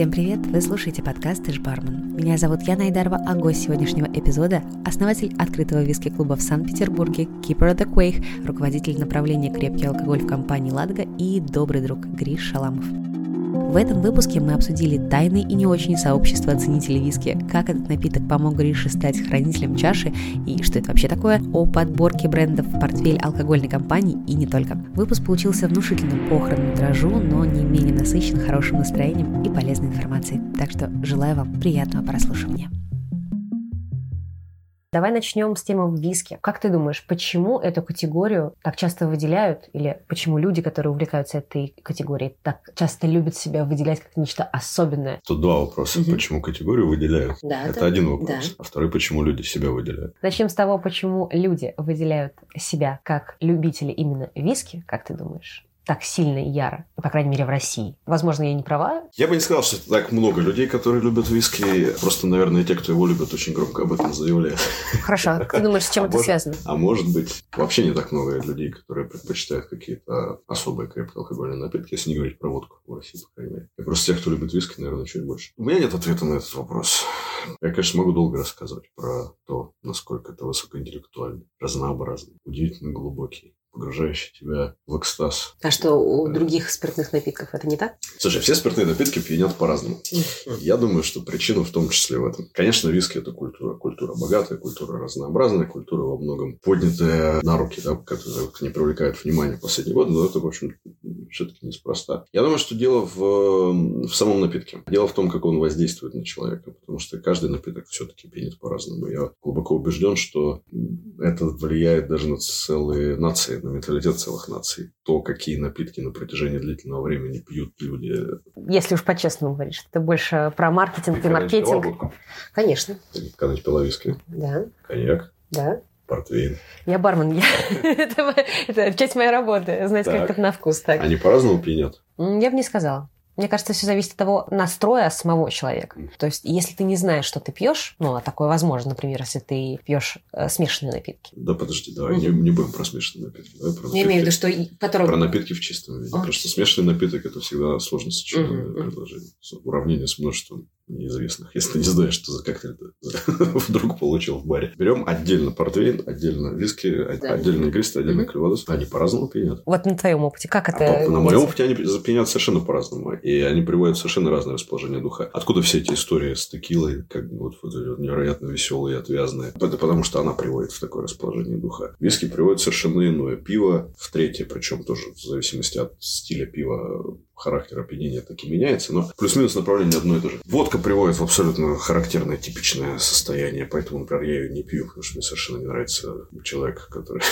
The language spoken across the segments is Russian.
Всем привет! Вы слушаете подкаст «Ты ж бармен». Меня зовут Яна Айдарова, а гость сегодняшнего эпизода – основатель открытого виски-клуба в Санкт-Петербурге, Keeper of the Quake, руководитель направления «Крепкий алкоголь» в компании «Ладога» и добрый друг Гриш Шаламов. В этом выпуске мы обсудили тайны и не очень сообщества ценителей виски, как этот напиток помог Грише стать хранителем чаши и что это вообще такое, о подборке брендов в портфель алкогольной компании и не только. Выпуск получился внушительным по хронометражу, но не менее насыщен хорошим настроением и полезной информацией. Так что желаю вам приятного прослушивания. Давай начнем с темы виски. Как ты думаешь, почему эту категорию так часто выделяют? Или почему люди, которые увлекаются этой категорией, так часто любят себя выделять как нечто особенное? Тут два вопроса. Угу. Почему категорию выделяют? Да, это, это один вопрос. Да. А второй, почему люди себя выделяют? Начнем с того, почему люди выделяют себя как любители именно виски, как ты думаешь? Так сильно и яро, по крайней мере, в России. Возможно, я не права. Я бы не сказал, что так много людей, которые любят виски. Просто, наверное, те, кто его любит, очень громко об этом заявляют. Хорошо. Ты думаешь, с чем а это может, связано? А может быть, вообще не так много людей, которые предпочитают какие-то особые крепкие алкогольные напитки, если не говорить про водку в России, по крайней мере. И просто тех, кто любит виски, наверное, чуть больше. У меня нет ответа на этот вопрос. Я, конечно, могу долго рассказывать про то, насколько это высокоинтеллектуально, разнообразно, удивительно глубокий погружающий тебя в экстаз. А что, у других спиртных напитков это не так? Слушай, все спиртные напитки пьянят по-разному. Я думаю, что причина в том числе в этом. Конечно, виски – это культура. Культура богатая, культура разнообразная, культура во многом поднятая на руки, да, которая не привлекает внимание в последние годы, но это, в общем, все-таки неспроста. Я думаю, что дело в, в самом напитке. Дело в том, как он воздействует на человека, потому что каждый напиток все-таки пьянит по-разному. Я глубоко убежден, что это влияет даже на целые нации на менталитет целых наций. То, какие напитки на протяжении длительного времени пьют люди. Если уж по-честному говоришь, это больше про маркетинг и маркетинг. Конечно. Ты когда-нибудь пила виски? Да. Коньяк? Да. Портвейн. Я бармен. Я... это, это часть моей работы. Знать, так. как это на вкус. Так. Они по-разному пьянят? Я бы не сказала. Мне кажется, все зависит от того настроя самого человека. То есть, если ты не знаешь, что ты пьешь, ну, а такое возможно, например, если ты пьешь э, смешанные напитки. Да, подожди, давай угу. не, не будем про смешанные напитки. Давай про напитки. Я имею в виду, что... Который... Про напитки в чистом виде. О. Потому что смешанный напиток – это всегда сложно сочиненное угу. предложение. Уравнение с множеством неизвестных, если ты не знаешь, что за коктейль ты вдруг получил в баре. Берем отдельно портвейн, отдельно виски, да. отдельно игристый, отдельно угу. клеводос. Они по-разному пьянят. Вот на твоем опыте, как это? А, на моем опыте они пьянят совершенно по-разному. И они приводят совершенно разное расположение духа. Откуда все эти истории с текилой, как вот, вот невероятно веселые и отвязные? Это потому, что она приводит в такое расположение духа. Виски приводит совершенно иное. Пиво в третье, причем тоже в зависимости от стиля пива характер опьянения таки меняется, но плюс-минус направление одно и то же. Водка приводит в абсолютно характерное, типичное состояние, поэтому, например, я ее не пью, потому что мне совершенно не нравится человек, который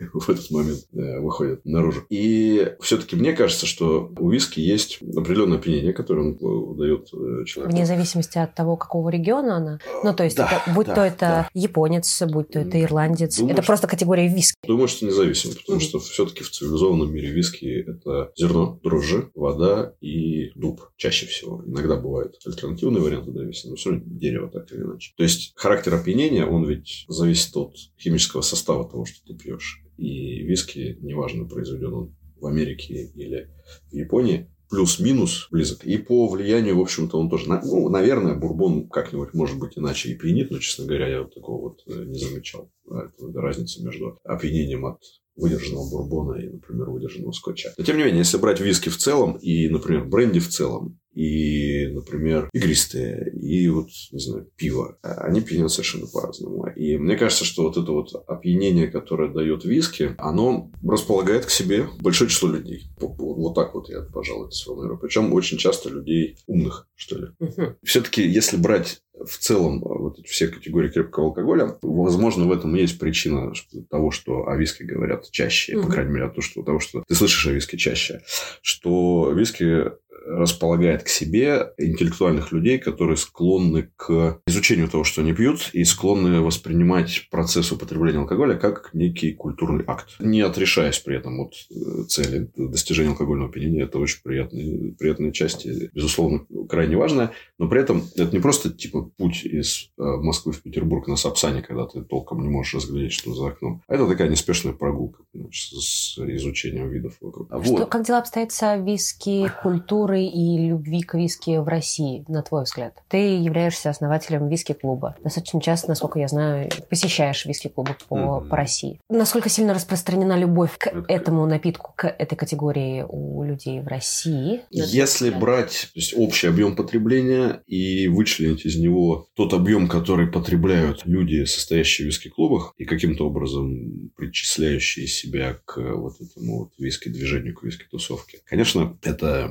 в этот момент да, выходит наружу. И все-таки мне кажется, что у виски есть определенное опьянение, которое он дает э, человеку. Вне зависимости от того, какого региона она. Ну, то есть, да, это, будь да, то это да. японец, будь то это ирландец, Думаю, это что... просто категория виски. Думаю, что независимо, потому что все-таки в цивилизованном мире виски это зерно, дрожжи, вода, вода и дуб чаще всего. Иногда бывают альтернативные варианты древесины, но все равно дерево так или иначе. То есть характер опьянения, он ведь зависит от химического состава того, что ты пьешь. И виски, неважно, произведен он в Америке или в Японии, плюс-минус близок. И по влиянию, в общем-то, он тоже... Ну, наверное, бурбон как-нибудь, может быть, иначе и пьянит, но, честно говоря, я вот такого вот э, не замечал. Это разница между опьянением от выдержанного бурбона и, например, выдержанного скотча. Но, тем не менее, если брать виски в целом и, например, бренди в целом, и, например, игристые, и вот, не знаю, пиво. Они пьянят совершенно по-разному. И мне кажется, что вот это вот опьянение, которое дает виски, оно располагает к себе большое число людей. Вот так вот я, пожалуй, это сформулирую. Причем очень часто людей умных, что ли. Угу. Все-таки, если брать в целом вот все категории крепкого алкоголя, возможно, в этом есть причина того, что о виске говорят чаще, угу. по крайней мере, от того, что, того, что ты слышишь о виске чаще, что виски располагает к себе интеллектуальных людей, которые склонны к изучению того, что они пьют, и склонны воспринимать процесс употребления алкоголя как некий культурный акт, не отрешаясь при этом от э, цели достижения алкогольного опьянения. Это очень приятные, приятные части, безусловно, крайне важная, но при этом это не просто типа путь из э, Москвы в Петербург на Сапсане, когда ты толком не можешь разглядеть, что за окном, а это такая неспешная прогулка значит, с изучением видов вокруг. А что, вот. Как дела обстоят с виски, культурой культуры и любви к виски в России, на твой взгляд? Ты являешься основателем виски-клуба. Достаточно часто, насколько я знаю, посещаешь виски-клубы по, mm-hmm. по России. Насколько сильно распространена любовь к Это... этому напитку, к этой категории у людей в России? Если брать то есть, общий объем потребления и вычленить из него тот объем, который потребляют люди, состоящие в виски-клубах, и каким-то образом причисляющие себя к вот этому вот виски-движению, к виски-тусовке, конечно, это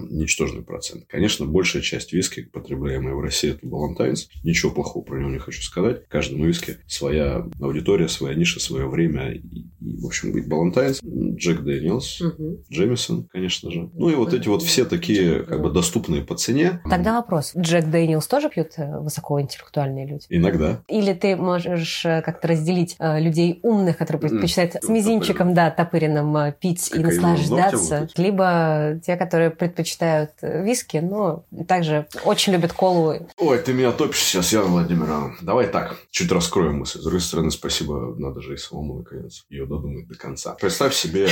ничтожный процент. Конечно, большая часть виски, потребляемая в России, это Ballantine's. Ничего плохого про него не хочу сказать. Каждому виски своя аудитория, своя ниша, свое время. И, и в общем, быть Ballantine's, Jack Daniel's, угу. Джемисон, конечно же. Ну и вот эти вот все такие как бы доступные по цене. Тогда вопрос. Джек Дэниелс тоже пьют э, высокоинтеллектуальные люди? Иногда. Или ты можешь э, как-то разделить э, людей умных, которые предпочитают с мизинчиком, да, топыренным пить и наслаждаться, либо те, которые предпочитают виски, но также очень любят колу. Ой, ты меня топишь сейчас, я, Владимир. Давай так, чуть раскроем мысль. С другой стороны, спасибо, надо же и самому, наконец, ее додумать до конца. Представь себе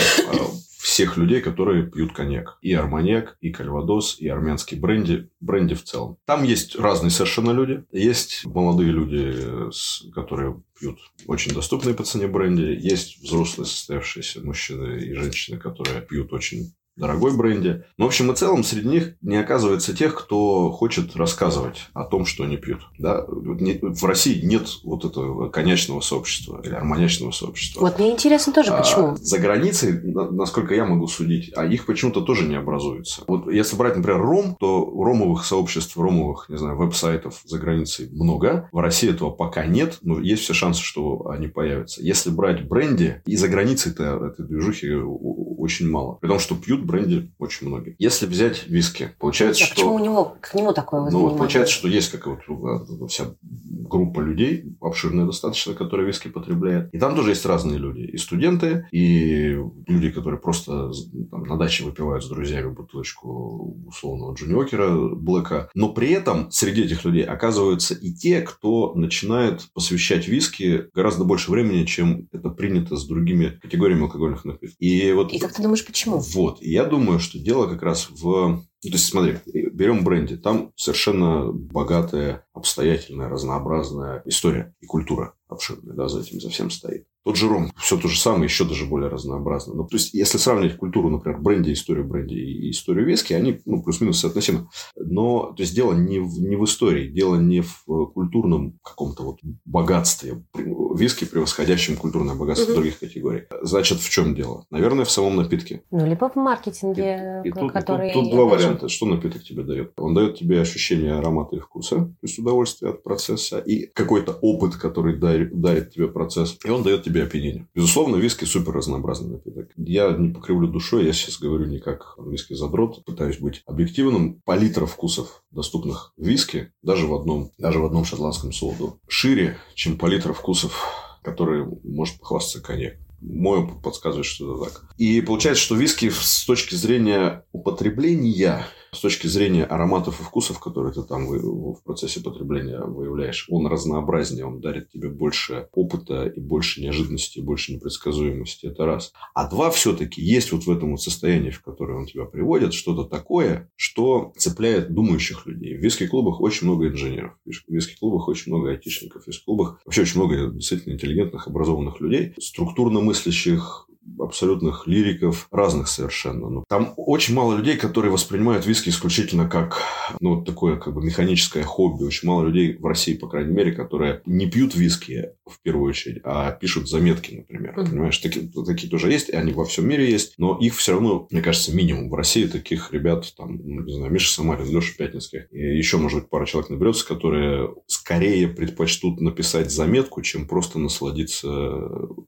всех людей, которые пьют коньяк. И арманьяк, и кальвадос, и армянский бренди, бренди в целом. Там есть разные совершенно люди. Есть молодые люди, которые пьют очень доступные по цене бренди. Есть взрослые состоявшиеся мужчины и женщины, которые пьют очень дорогой бренде. Но, в общем и целом, среди них не оказывается тех, кто хочет рассказывать о том, что они пьют. Да? В России нет вот этого конечного сообщества или армоничного сообщества. Вот мне интересно тоже, почему. А за границей, насколько я могу судить, а их почему-то тоже не образуется. Вот если брать, например, ром, то ромовых сообществ, ромовых, не знаю, веб-сайтов за границей много. В России этого пока нет, но есть все шансы, что они появятся. Если брать бренди, и за границей-то этой движухи очень мало. При том, что пьют бренди очень многие. Если взять виски, получается, а что... Почему у него, к нему такое Ну, получается, что есть как вот вся группа людей, обширная достаточно, которые виски потребляет. И там тоже есть разные люди. И студенты, и люди, которые просто там, на даче выпивают с друзьями бутылочку условного джуниокера Блэка. Но при этом среди этих людей оказываются и те, кто начинает посвящать виски гораздо больше времени, чем это принято с другими категориями алкогольных напитков. И, вот, и как ты думаешь, почему? Вот. И я думаю, что дело как раз в ну, то есть, смотри, берем бренди. Там совершенно богатая, обстоятельная, разнообразная история и культура обширная, да, за этим, за всем стоит. Тот же ром, все то же самое, еще даже более разнообразно. Ну, то есть, если сравнить культуру, например, бренди, историю бренди и историю виски, они, ну, плюс-минус соотносимы. Но, то есть, дело не в, не в истории, дело не в э, культурном каком-то вот богатстве. Виски, превосходящем культурное богатство угу. других категорий. Значит, в чем дело? Наверное, в самом напитке. Ну, либо в маркетинге, и, и тут, который... Тут, тут два варианта. Что напиток тебе дает? Он дает тебе ощущение аромата и вкуса, то есть удовольствие от процесса, и какой-то опыт, который дарит, дарит тебе процесс, и он дает тебе опьянение. Безусловно, виски супер разнообразный напиток. Я не покривлю душой, я сейчас говорю не как виски задрот, пытаюсь быть объективным. Палитра вкусов, доступных виски, даже в одном, даже в одном шотландском солоду, шире, чем палитра вкусов который может похвастаться коньяк мой опыт подсказывает, что это так. И получается, что виски с точки зрения употребления с точки зрения ароматов и вкусов, которые ты там в процессе потребления выявляешь, он разнообразнее, он дарит тебе больше опыта и больше неожиданности, и больше непредсказуемости. Это раз. А два, все-таки есть вот в этом вот состоянии, в которое он тебя приводит, что-то такое, что цепляет думающих людей. В виски-клубах очень много инженеров, в виски-клубах очень много айтишников, в виски-клубах вообще очень много действительно интеллигентных, образованных людей, структурно мыслящих, абсолютных лириков, разных совершенно. Но там очень мало людей, которые воспринимают виски исключительно как ну, такое как бы механическое хобби. Очень мало людей в России, по крайней мере, которые не пьют виски в первую очередь, а пишут заметки, например. Mm-hmm. Понимаешь, такие, такие тоже есть, и они во всем мире есть, но их все равно, мне кажется, минимум. В России таких ребят, там, ну, не знаю, Миша Самарин, Леша Пятницкий, и еще, может быть, пара человек наберется, которые скорее предпочтут написать заметку, чем просто насладиться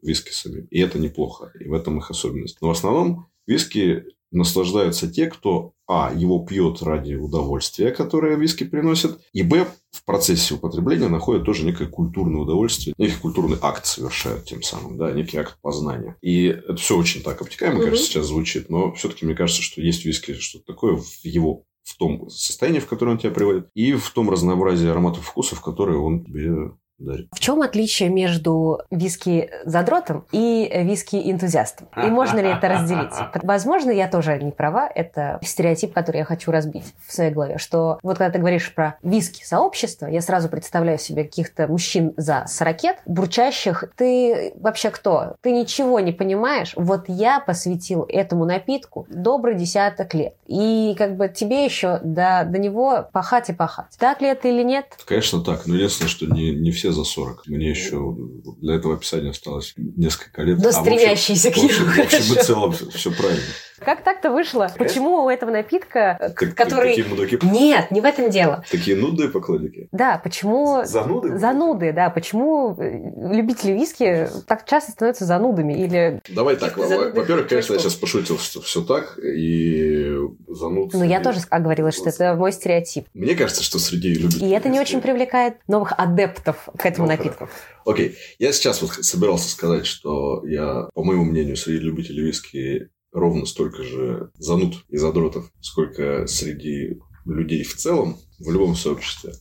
виски самим. И это неплохо. И в этом их особенность. Но в основном виски наслаждаются те, кто, а, его пьет ради удовольствия, которое виски приносит, и, б, в процессе употребления находят тоже некое культурное удовольствие, некий культурный акт совершают тем самым, да, некий акт познания. И это все очень так обтекаемо, mm кажется, сейчас звучит, но все-таки мне кажется, что есть виски что-то такое в его в том состоянии, в которое он тебя приводит, и в том разнообразии ароматов и вкусов, которые он тебе дарит. В чем отличие между виски задротом и виски энтузиастом? И можно ли это разделить? Возможно, я тоже не права. Это стереотип, который я хочу разбить в своей голове. Что вот когда ты говоришь про виски сообщества, я сразу представляю себе каких-то мужчин за 40, бурчащих. Ты вообще кто? Ты ничего не понимаешь. Вот я посвятил этому напитку добрый десяток лет. И как бы тебе еще до, до него пахать и пахать. Так ли это или нет? Конечно, так. Но единственное, что не, не все за 40. Мне еще для этого описания осталось несколько лет. А стремящиеся к нему. В общем и целом все правильно. Как так-то вышло? Почему у этого напитка, так, который... Такие мудаки... Нет, не в этом дело. Такие нудные поклонники? Да, почему... Зануды? Зануды, да. Почему э, любители виски так часто становятся занудами? Или... Давай так. Во-первых, конечно, я сейчас пошутил, что все так, и зануд... Ну, я тоже оговорилась, что это мой стереотип. Мне кажется, что среди любителей... И это не очень привлекает новых адептов к этому напитку. Окей, я сейчас вот собирался сказать, что я, по моему мнению, среди любителей виски ровно столько же зануд и задротов, сколько среди людей в целом, в любом сообществе,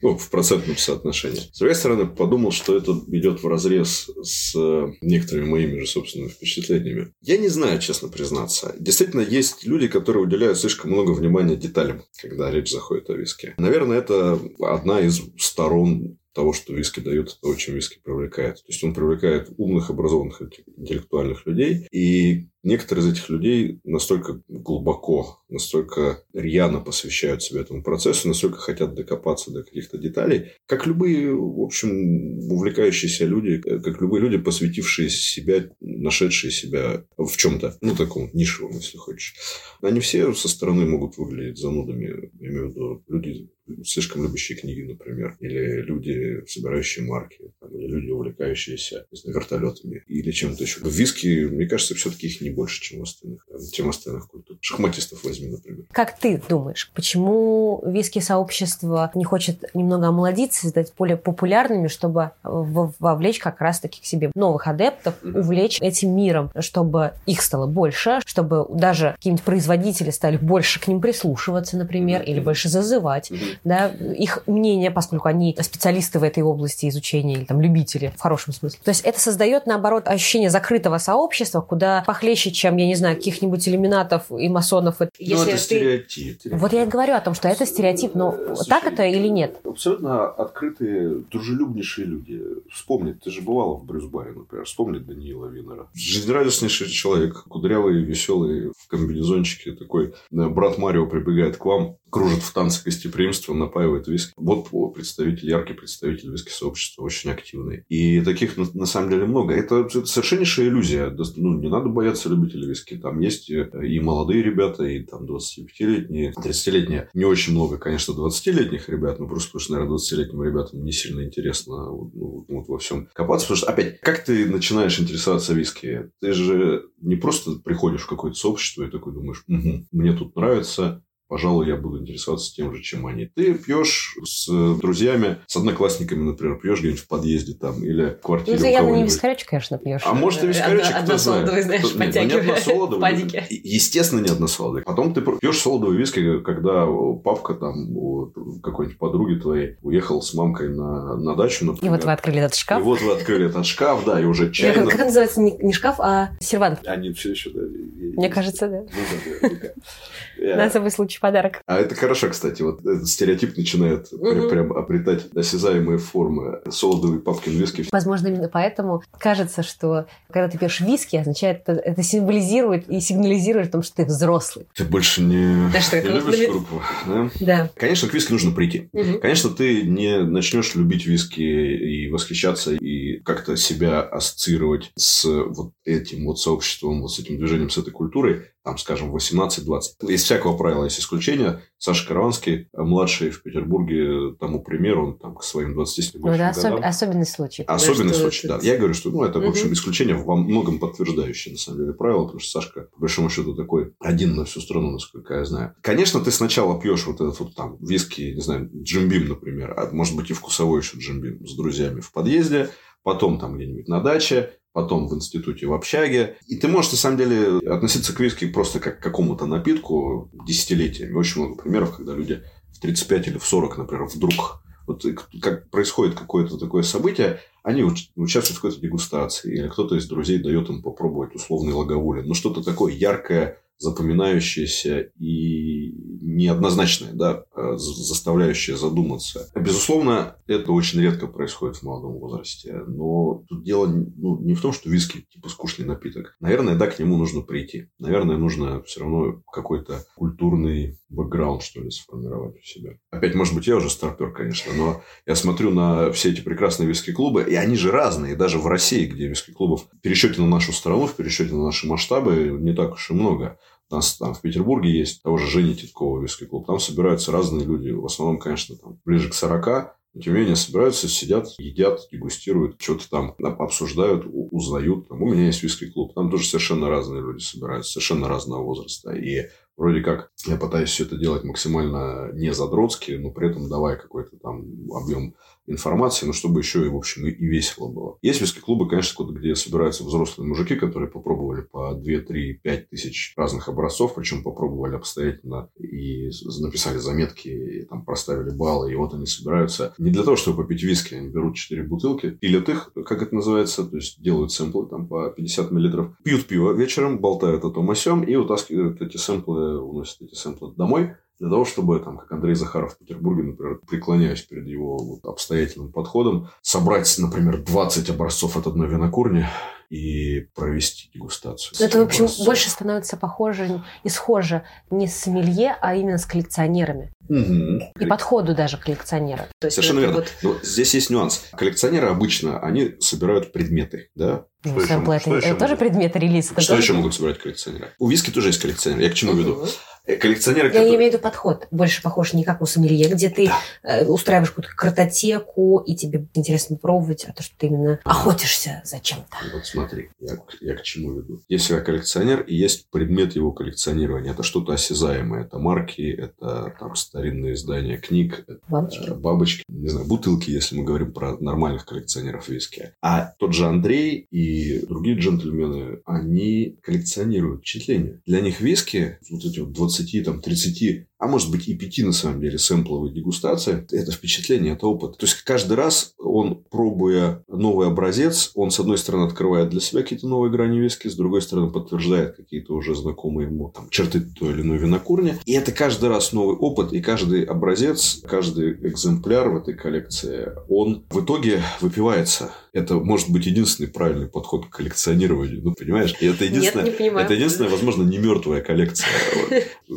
ну, в процентном соотношении. С другой стороны, подумал, что это идет в разрез с некоторыми моими же собственными впечатлениями. Я не знаю, честно признаться. Действительно, есть люди, которые уделяют слишком много внимания деталям, когда речь заходит о виске. Наверное, это одна из сторон того, что виски дает, того, чем виски привлекает. То есть он привлекает умных, образованных, интеллектуальных людей. И некоторые из этих людей настолько глубоко, настолько рьяно посвящают себя этому процессу, настолько хотят докопаться до каких-то деталей, как любые, в общем, увлекающиеся люди, как любые люди, посвятившие себя, нашедшие себя в чем-то, ну, таком нишевом, если хочешь. Они все со стороны могут выглядеть занудами, я имею в виду люди, слишком любящие книги, например, или люди, собирающие марки, там, или люди, увлекающиеся знаю, вертолетами, или чем-то еще. В виски, мне кажется, все-таки их не больше, чем остальных, чем в остальных культур. Шахматистов возьми, например. Как ты думаешь, почему виски-сообщество не хочет немного омолодиться, стать более популярными, чтобы вовлечь как раз-таки к себе новых адептов, увлечь этим миром, чтобы их стало больше, чтобы даже какие-нибудь производители стали больше к ним прислушиваться, например, или больше зазывать, да, их мнение, поскольку они специалисты в этой области изучения или там любители в хорошем смысле. То есть это создает, наоборот, ощущение закрытого сообщества, куда похлеще, чем, я не знаю, каких-нибудь иллюминатов и масонов. Если ну, это ты... стереотип. Вот я и говорю о том, что это стереотип, но Слушай, так это или нет? Абсолютно открытые, дружелюбнейшие люди. Вспомни, ты же бывала в Брюсбаре, например. Вспомни Даниила Винера. Жизнерадостнейший человек, кудрявый, веселый, в комбинезончике такой. Брат Марио прибегает к вам, кружит в танце гостеприимства, напаивает виски. Вот представитель, яркий представитель виски-сообщества, очень активный. И таких на, на самом деле много. Это, это совершеннейшая иллюзия. Ну, не надо бояться любителей виски. Там есть и молодые ребята, и там 25-летние, 30-летние. Не очень много, конечно, 20-летних ребят, но просто потому что, наверное, 20-летним ребятам не сильно интересно ну, вот во всем копаться. Потому что, опять, как ты начинаешь интересоваться виски? Ты же не просто приходишь в какое-то сообщество и такой думаешь, угу, мне тут нравится, пожалуй, я буду интересоваться тем же, чем они. Ты пьешь с друзьями, с одноклассниками, например, пьешь где-нибудь в подъезде там или в квартире Ну, ты явно не вискаречек, конечно, пьешь. А может, и вискаречек, кто знает. знаешь, кто... Нет, не односолодовый. Естественно, не односолодовый. Потом ты пьешь солодовый виски, когда папка там у какой-нибудь подруги твоей уехал с мамкой на, на дачу, например. И вот вы открыли этот шкаф. И вот вы открыли этот шкаф, да, и уже чай. Как, как называется? Не, не шкаф, а сервант. Они все еще, да. Мне кажется, да. Ну, да, На самый случай подарок. А это хорошо, кстати. Вот этот стереотип начинает угу. прям обретать осязаемые формы. Солодовый папкин виски. Возможно, именно поэтому кажется, что когда ты пьешь виски, означает, это, это символизирует и сигнализирует о том, что ты взрослый. Ты больше не, да, что, не любишь на... группу. Да? да. Конечно, к виски нужно прийти. Угу. Конечно, ты не начнешь любить виски и восхищаться, и как-то себя ассоциировать с вот этим вот сообществом, вот с этим движением, с этой культурой, там, скажем, 18-20. Из всякого правила есть исключения. Саша Караванский, младший в Петербурге, тому примеру, он там к своим 20 с Ну, это особ... особенный случай. Особенный случай, да. Я говорю, что ну, это, в общем, исключение во многом подтверждающее, на самом деле, правило, потому что Сашка, по большому счету, такой один на всю страну, насколько я знаю. Конечно, ты сначала пьешь вот этот вот там виски, не знаю, джимбим, например, а может быть и вкусовой еще джимбим с друзьями в подъезде, потом там где-нибудь на даче, потом в институте в общаге. И ты можешь, на самом деле, относиться к виски просто как к какому-то напитку десятилетиями. Очень много примеров, когда люди в 35 или в 40, например, вдруг вот как происходит какое-то такое событие, они участвуют в какой-то дегустации, или кто-то из друзей дает им попробовать условный логовулин. Ну, что-то такое яркое, запоминающееся и неоднозначное, да, а заставляющее задуматься. Безусловно, это очень редко происходит в молодом возрасте. Но тут дело ну, не в том, что виски типа скучный напиток. Наверное, да, к нему нужно прийти. Наверное, нужно все равно какой-то культурный бэкграунд, что ли, сформировать у себя. Опять, может быть, я уже старпер, конечно, но я смотрю на все эти прекрасные виски-клубы, и они же разные. Даже в России, где виски-клубов в пересчете на нашу страну, в пересчете на наши масштабы не так уж и много. У нас там в Петербурге есть того же Жени Титкова виски-клуб. Там собираются разные люди. В основном, конечно, там ближе к 40 но, тем не менее, собираются, сидят, едят, дегустируют, что-то там обсуждают, узнают. Там, у меня есть виски-клуб. Там тоже совершенно разные люди собираются, совершенно разного возраста. И вроде как я пытаюсь все это делать максимально не задротски, но при этом давая какой-то там объем информации, но чтобы еще и, в общем, и весело было. Есть виски-клубы, конечно, где собираются взрослые мужики, которые попробовали по 2, 3, 5 тысяч разных образцов, причем попробовали обстоятельно и написали заметки, и там проставили баллы, и вот они собираются не для того, чтобы попить виски, они берут 4 бутылки, пилят их, как это называется, то есть делают сэмплы там по 50 миллилитров, пьют пиво вечером, болтают о том о сём и утаскивают эти сэмплы, уносят эти сэмплы домой, для того, чтобы, там, как Андрей Захаров в Петербурге, например, преклоняюсь перед его вот, обстоятельным подходом, собрать, например, 20 образцов от одной винокурни и провести дегустацию. Это, в общем, образцов. больше становится похоже и схоже не с сомелье, а именно с коллекционерами. Угу. И подходу даже коллекционера. То есть Совершенно верно. Вот... Но здесь есть нюанс. Коллекционеры обычно, они собирают предметы, да? Ну, что сэмплы это, это тоже предметы релиза. Что еще могут собирать коллекционеры? У виски тоже есть коллекционеры. Я к чему угу. веду? Э, коллекционеры... Я которые... имею в виду подход. Больше похож не как у сомелье, где ты да. Э, устраиваешь какую-то картотеку, и тебе интересно пробовать, а то, что ты именно охотишься за чем-то. Вот смотри, я, я к чему веду. Если я коллекционер, и есть предмет его коллекционирования. Это что-то осязаемое. Это марки, это там старинные издания книг. Бабочки. Это, бабочки. Не знаю, бутылки, если мы говорим про нормальных коллекционеров виски. А тот же Андрей и другие джентльмены, они коллекционируют впечатления. Для них виски, вот эти вот 20 20, там, 30 а может быть и пяти, на самом деле, сэмпловой дегустации, это впечатление, это опыт. То есть, каждый раз он, пробуя новый образец, он, с одной стороны, открывает для себя какие-то новые грани виски, с другой стороны, подтверждает какие-то уже знакомые ему там, черты той или иной винокурни. И это каждый раз новый опыт, и каждый образец, каждый экземпляр в этой коллекции, он в итоге выпивается. Это может быть единственный правильный подход к коллекционированию. Ну, понимаешь? И это единственная, Нет, не понимаю. это единственная, возможно, не мертвая коллекция.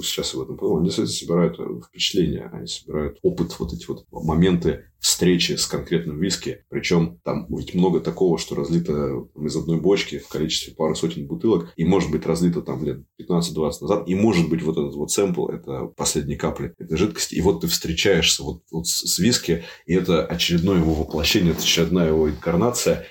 Сейчас в этом понял собирают э, впечатления, они собирают опыт, вот эти вот моменты встречи с конкретным виски. Причем там ведь много такого, что разлито из одной бочки в количестве пары сотен бутылок, и может быть разлито там лет 15-20 назад, и может быть вот этот вот сэмпл, это последние капли этой жидкости, и вот ты встречаешься вот, вот с виски, и это очередное его воплощение, это очередная его инкарнация,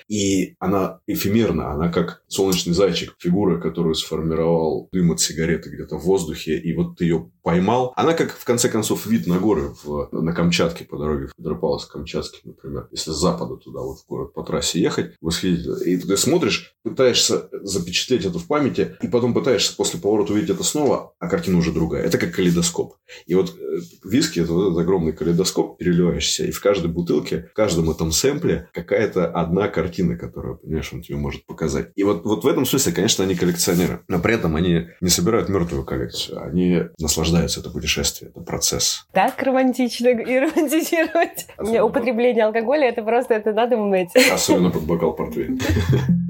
и она эфемерна, она как солнечный зайчик, фигура, которую сформировал дым от сигареты где-то в воздухе, и вот ты ее поймал. Она как, в конце концов, вид на горы в, на Камчатке по дороге в Петропавловск-Камчатский, например. Если с запада туда, вот в город по трассе ехать, восхитительно. И ты смотришь, пытаешься запечатлеть это в памяти, и потом пытаешься после поворота увидеть это снова, а картина уже другая. Это как калейдоскоп. И вот э, виски – это вот этот огромный калейдоскоп, переливаешься, и в каждой бутылке, в каждом этом сэмпле какая-то одна картина, которую, понимаешь, он тебе может показать. И вот, вот в этом смысле, конечно, они коллекционеры. Но при этом они не собирают мертвую коллекцию. Они наслаждаются. Это путешествие, это процесс. Так романтично и романтизировать. Особенно Употребление алкоголя, это просто, это надо уметь. Особенно под бокал портвейна.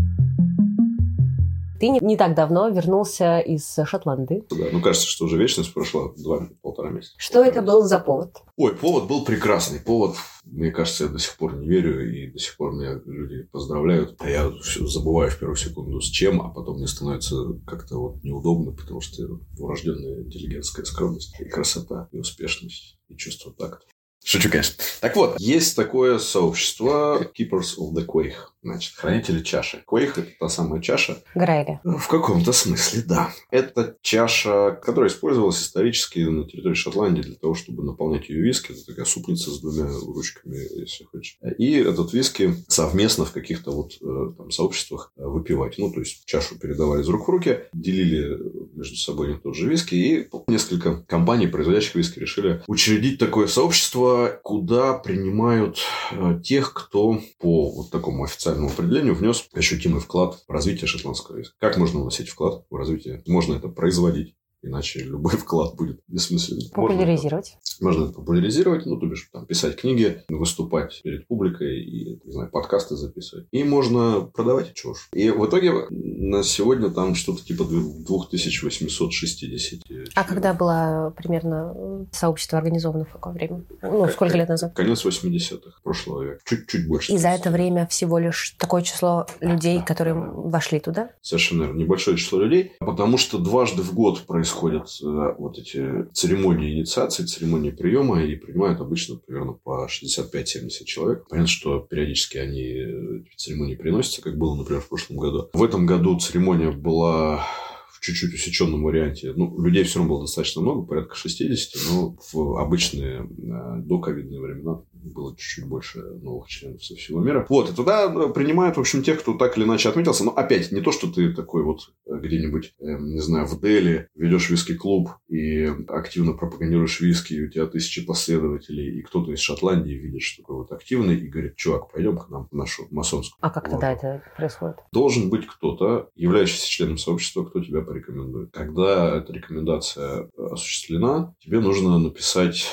Ты не, не так давно вернулся из Шотландии. Да, ну кажется, что уже вечность прошла два-полтора месяца. Что это был за повод? Ой, повод был прекрасный. Повод, мне кажется, я до сих пор не верю, и до сих пор меня люди поздравляют. А я все забываю в первую секунду с чем, а потом мне становится как-то вот неудобно, потому что урожденная интеллигентская скромность и красота, и успешность, и чувство такта. Шучу, конечно. Так вот, есть такое сообщество Keepers of the Quake. Значит, хранители чаши. Квейх – это та самая чаша. Грайли. В каком-то смысле, да. Это чаша, которая использовалась исторически на территории Шотландии для того, чтобы наполнять ее виски. Это такая супница с двумя ручками, если хочешь. И этот виски совместно в каких-то вот э, там сообществах э, выпивать. Ну, то есть, чашу передавали из рук в руки, делили между собой не тот же виски, и несколько компаний, производящих виски, решили учредить такое сообщество, куда принимают э, тех, кто по вот такому официальному определению внес ощутимый вклад в развитие шотландского виски. Как можно вносить вклад в развитие? Можно это производить Иначе любой вклад будет бессмысленным. Популяризировать. Можно, можно это популяризировать, ну, то бишь, там, писать книги, выступать перед публикой и, не знаю, подкасты записывать. И можно продавать чушь. И в итоге на сегодня там что-то типа 2860. А когда было примерно сообщество организовано, в какое время? Ну, сколько лет назад? Конец 80-х прошлого века. Чуть-чуть больше. И за это время всего лишь такое число людей, которые вошли туда? Совершенно верно. Небольшое число людей, потому что дважды в год происходит происходят э, вот эти церемонии инициации, церемонии приема, и принимают обычно примерно по 65-70 человек. Понятно, что периодически они э, церемонии приносятся, как было, например, в прошлом году. В этом году церемония была в чуть-чуть усеченном варианте. Ну, людей все равно было достаточно много, порядка 60, но в обычные э, доковидные времена было чуть-чуть больше новых членов со всего мира. Вот, и туда э, принимают, в общем, тех, кто так или иначе отметился. Но опять, не то, что ты такой вот э, где-нибудь, э, не знаю, в Дели ведешь виски-клуб и активно пропагандируешь виски, и у тебя тысячи последователей, и кто-то из Шотландии видит, что такой вот активный, и говорит, чувак, пойдем к нам в нашу масонскую. А как тогда это происходит? Должен быть кто-то, являющийся членом сообщества, кто тебя порекомендует. Когда эта рекомендация осуществлена, тебе нужно написать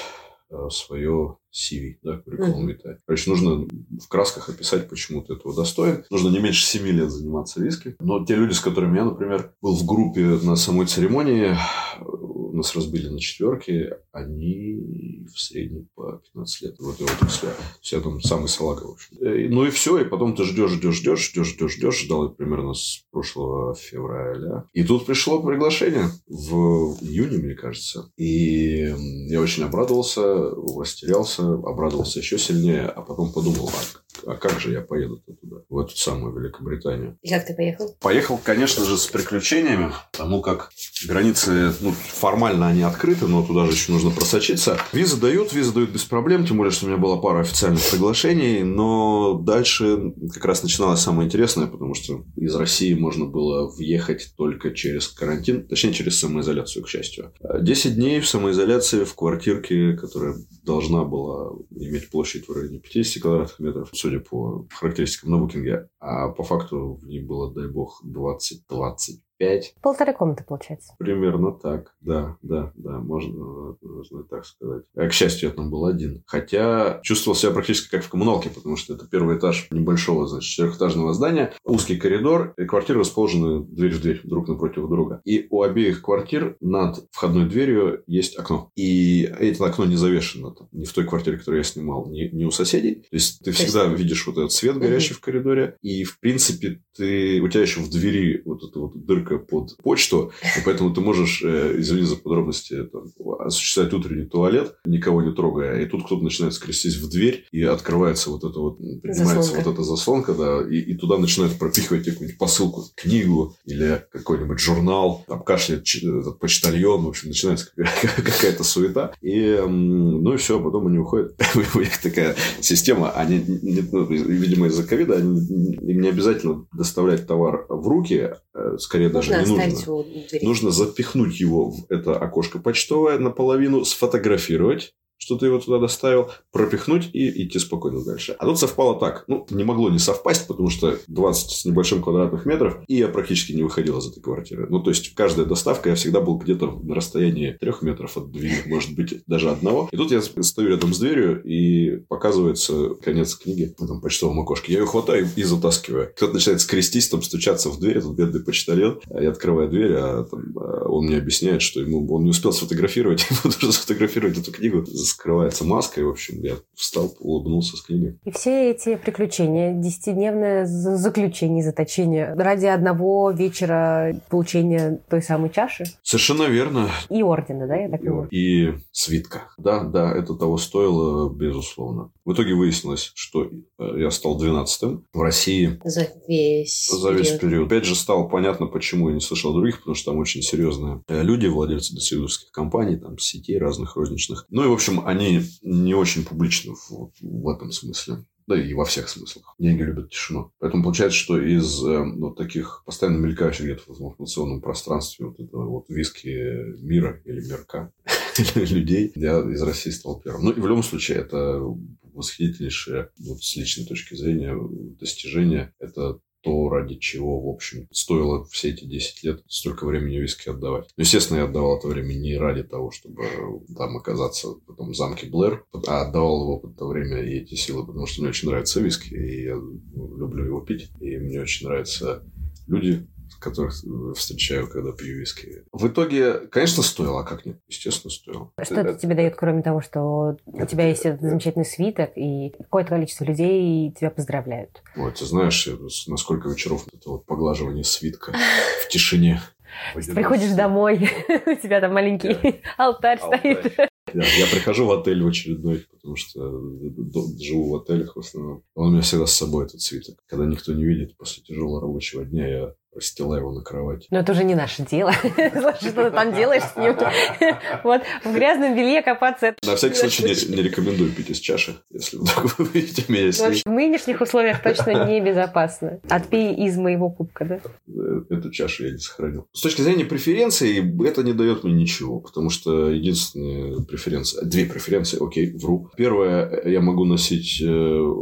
свое CV, да, curriculum vitae. Короче, нужно в красках описать, почему ты этого достоин. Нужно не меньше 7 лет заниматься виски. Но те люди, с которыми я, например, был в группе на самой церемонии, нас разбили на четверки, они в среднем по 15 лет в этой отрасли. Все там самый салага, в общем. Э, ну и все, и потом ты ждешь, ждешь, ждешь, ждешь, ждешь, ждешь. Ждал это примерно с прошлого февраля. И тут пришло приглашение в июне, мне кажется. И я очень обрадовался, растерялся, обрадовался еще сильнее, а потом подумал, а, а как же я поеду туда, в эту самую Великобританию? И как ты поехал? Поехал, конечно же, с приключениями, потому как границы, ну, формально они открыты, но туда же еще нужно просочиться. Визы дают, визы дают без проблем, тем более, что у меня была пара официальных приглашений, но дальше как раз начиналось самое интересное, потому что из России можно было въехать только через карантин, точнее, через самоизоляцию, к счастью. 10 дней в самоизоляции в квартирке, которая должна была иметь площадь в районе 50 квадратных метров, судя по характеристикам на букинге, а по факту в ней было, дай бог, 20-20 пять. Полторы комнаты, получается. Примерно так, да, да, да, можно, можно так сказать. А, к счастью, я там был один. Хотя чувствовал себя практически как в коммуналке, потому что это первый этаж небольшого, значит, четырехэтажного здания, узкий коридор, и квартиры расположены дверь в дверь, друг напротив друга. И у обеих квартир над входной дверью есть окно. И это окно не завешено там, ни в той квартире, которую я снимал, ни, ни у соседей. То есть ты всегда есть... видишь вот этот свет горящий угу. в коридоре, и в принципе ты, у тебя еще в двери вот эта вот дырка только под почту, и поэтому ты можешь, э, извини за подробности, там, осуществлять утренний туалет, никого не трогая, и тут кто-то начинает скрестись в дверь, и открывается вот это вот, поднимается заслонка. вот эта заслонка, да, и, и туда начинают пропихивать какую-нибудь посылку, книгу или какой-нибудь журнал, там кашляет этот почтальон, в общем, начинается какая-то суета, и, ну и все, потом они уходят. У них такая система, они, ну, видимо, из-за ковида, им не обязательно доставлять товар в руки, э, скорее даже даже не нужно. Нужно запихнуть его в это окошко почтовое наполовину, сфотографировать, что ты его туда доставил, пропихнуть и идти спокойно дальше. А тут совпало так. Ну, не могло не совпасть, потому что 20 с небольшим квадратных метров, и я практически не выходил из этой квартиры. Ну, то есть, каждая доставка я всегда был где-то на расстоянии трех метров от двери, может быть, даже одного. И тут я стою рядом с дверью, и показывается конец книги в этом почтовом окошке. Я ее хватаю и затаскиваю. Кто-то начинает скрестись, там, стучаться в дверь, этот бедный почтальон. Я открываю дверь, а там, а он мне объясняет, что ему он не успел сфотографировать, ему нужно сфотографировать эту книгу скрывается маской. В общем, я встал, улыбнулся с книгой. И все эти приключения, десятидневное заключение, заточение ради одного вечера получения той самой чаши? Совершенно верно. И ордена, да, я так понимаю? И свитка. Да, да, это того стоило, безусловно. В итоге выяснилось, что э, я стал 12-м в России. За весь За весь период. период. Опять же, стало понятно, почему я не слышал других, потому что там очень серьезные э, люди, владельцы дистрибьюторских компаний, там, сетей разных розничных. Ну и, в общем, они не очень публичны в, в этом смысле. Да и во всех смыслах. Деньги любят тишину. Поэтому получается, что из э, вот таких постоянно мелькающих где-то в информационном пространстве вот этого вот виски мира или мирка людей, я из России стал первым. Ну и в любом случае это восхитительнейшее вот, с личной точки зрения достижение. Это то, ради чего, в общем, стоило все эти 10 лет столько времени виски отдавать. Ну, естественно, я отдавал это время не ради того, чтобы там оказаться в этом замке Блэр, а отдавал его это время и эти силы, потому что мне очень нравится виски, и я люблю его пить, и мне очень нравятся люди, которых встречаю, когда пью виски. В итоге, конечно, стоило, а как нет? Естественно, стоило. Что это, это тебе дает, кроме того, что у тебя есть этот замечательный свиток, и какое-то количество людей тебя поздравляют? Вот, ты знаешь, на сколько вечеров это вот поглаживание свитка в тишине. Приходишь домой, у тебя там маленький алтарь стоит. Я, я прихожу в отель в очередной, потому что живу в отелях в основном. Он у меня всегда с собой этот свиток. Когда никто не видит, после тяжелого рабочего дня я расстилаю его на кровати. Но это уже не наше дело. Что ты там делаешь с ним? Вот в грязном белье копаться. На всякий случай не рекомендую пить из чаши, если вдруг вы видите меня с В нынешних условиях точно небезопасно. Отпей из моего кубка, да? Э, эту чашу я не сохранил. С точки зрения преференций, это не дает мне ничего, потому что единственная преференция, две преференции, окей, вру. Первое, я могу носить э,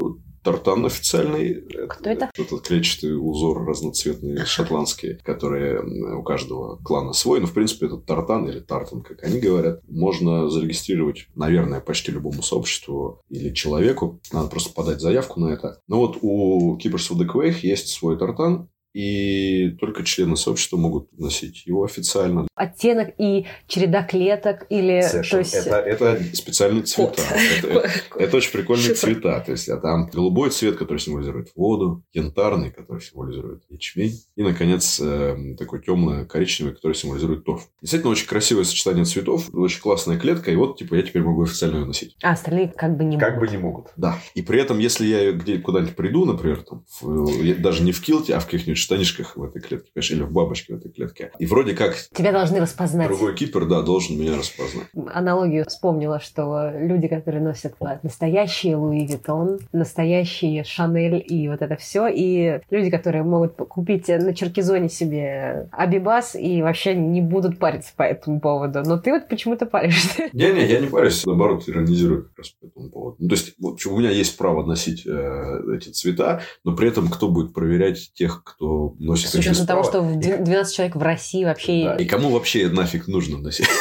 тартан официальный. Кто это? Этот клетчатый узор разноцветный шотландский, который у каждого клана свой. Но, в принципе, этот тартан или тартан, как они говорят, можно зарегистрировать, наверное, почти любому сообществу или человеку. Надо просто подать заявку на это. Но вот у Keepers of the Quake есть свой тартан, и только члены сообщества могут носить его официально. Оттенок и череда клеток или... Совершенно. То есть... это, это специальные цвета. Это, это, это очень прикольные цвета. То есть, а там голубой цвет, который символизирует воду, янтарный, который символизирует ячмень, и, наконец, э, такой темно-коричневый, который символизирует торф. Действительно, очень красивое сочетание цветов, очень классная клетка, и вот, типа, я теперь могу официально ее носить. А остальные как бы не как могут. Как бы не могут. Да. И при этом, если я где куда-нибудь приду, например, там, в, даже не в килте, а в каких-нибудь штанишках в этой клетке, понимаешь, или в бабочке в этой клетке. И вроде как... Тебя должны распознать. Другой кипер, да, должен меня распознать. Аналогию вспомнила, что люди, которые носят настоящие Луи Виттон, настоящие Шанель и вот это все, и люди, которые могут купить на Черкизоне себе Абибас и вообще не будут париться по этому поводу. Но ты вот почему-то паришься. Не-не, я не парюсь, наоборот, иронизирую как раз по этому поводу. Ну, то есть, в общем, у меня есть право носить э, эти цвета, но при этом кто будет проверять тех, кто носит С учетом того, что 12 человек в России вообще... Да. И кому вообще нафиг нужно носить?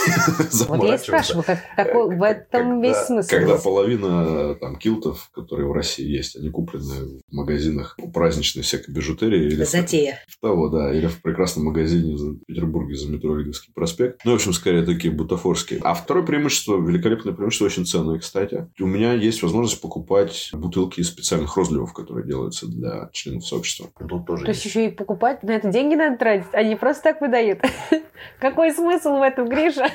Вот я и спрашиваю, как, какой, в этом весь смысл. Когда половина там килтов, которые в России есть, они куплены в магазинах праздничной всякой бижутерии. Или Затея. В, того, да. Или в прекрасном магазине в Петербурге за метро Лиговский проспект. Ну, в общем, скорее такие бутафорские. А второе преимущество, великолепное преимущество, очень ценное, кстати. У меня есть возможность покупать бутылки из специальных розливов, которые делаются для членов сообщества. Тут тоже то есть еще и покупать, на это деньги надо тратить, не просто так выдают. Какой смысл в этом, Гриша?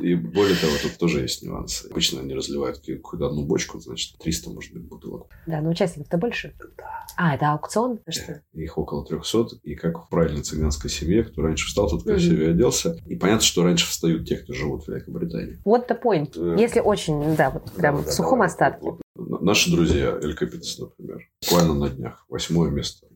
И более того, тут тоже есть нюансы. Обычно они разливают какую-то одну бочку, значит, 300, может быть, бутылок. Да, но участников-то больше. Да. А, это аукцион? Что? Их около 300. И как в правильной цыганской семье, кто раньше встал, тот красивее оделся. И понятно, что раньше встают те, кто живут в Великобритании. Вот the point. Э, Если очень, да, вот прям в сухом остатке. Наши друзья, Эль Капитас, например, буквально на днях, восьмое место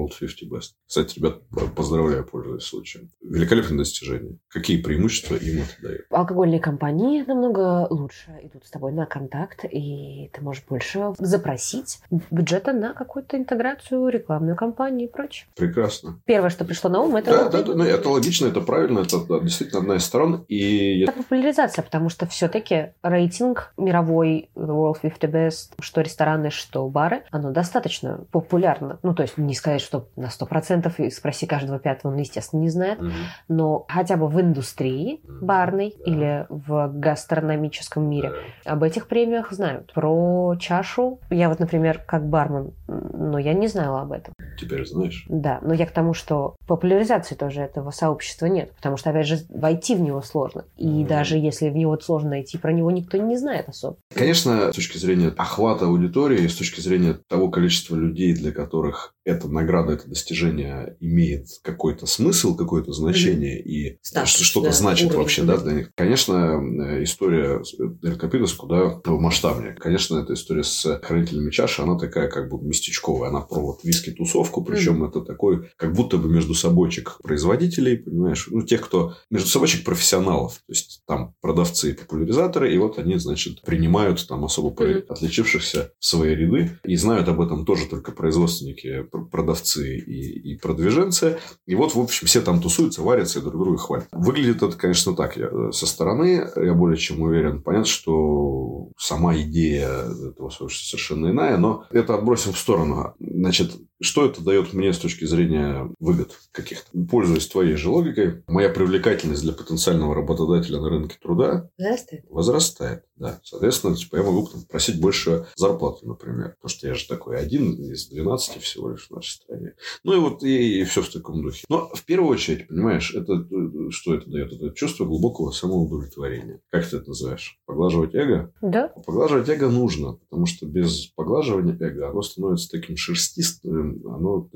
World 50 Best. Кстати, ребят, поздравляю, пользуясь случаем. Великолепное достижение. Какие преимущества им это дает? Алкогольные компании намного лучше идут с тобой на контакт, и ты можешь больше запросить бюджета на какую-то интеграцию, рекламную кампанию и прочее. Прекрасно. Первое, что пришло на ум, это... Да, да, да, ну, это логично, это правильно, это да, действительно одна из сторон. И... Это популяризация, потому что все-таки рейтинг мировой World 50 Best, что рестораны, что бары, оно достаточно популярно. Ну, то есть не сказать, что на 100%, и спроси каждого пятого, он, естественно, не знает, угу. но хотя бы в индустрии барной да. или в гастрономическом мире да. об этих премиях знают. Про чашу я вот, например, как бармен, но я не знала об этом. Теперь знаешь? Да, но я к тому, что популяризации тоже этого сообщества нет, потому что, опять же, войти в него сложно. И mm даже если в него сложно найти, про него никто не знает особо. Конечно, с точки зрения охвата аудитории, с точки зрения того количества людей, для которых эта награда, это достижение имеет какой-то смысл, какое-то значение mm-hmm. и Статус, что-то да, значит уровень, вообще, да, для них. Конечно, э, история Эркопидос куда масштабнее. Конечно, эта история с хранителями чаши, она такая как бы местечковая. Она про вот виски-тусовку, причем mm-hmm. это такой, как будто бы между собойчик производителей, понимаешь, ну, тех, кто между собойчик профессионалов. То есть, там продавцы и популяризаторы, и вот они, значит, принимают там особо mm-hmm. отличившихся в свои ряды и знают об этом тоже только производственники продавцы и, и продвиженцы. И вот, в общем, все там тусуются, варятся и друг друга хвалят. Выглядит это, конечно, так. Я, э, со стороны я более чем уверен. Понятно, что сама идея этого совершенно иная, но это отбросим в сторону. Значит, что это дает мне с точки зрения выгод каких-то? Пользуясь твоей же логикой, моя привлекательность для потенциального работодателя на рынке труда возрастает. Возрастает, да. Соответственно, типа, я могу там, просить больше зарплаты, например. Потому что я же такой один из 12 всего лишь в нашей стране. Ну и вот и, и все в таком духе. Но в первую очередь, понимаешь, это что это дает? Это чувство глубокого самоудовлетворения. Как ты это называешь? Поглаживать эго? Да. Поглаживать эго нужно, потому что без поглаживания эго оно становится таким шерстистым, оно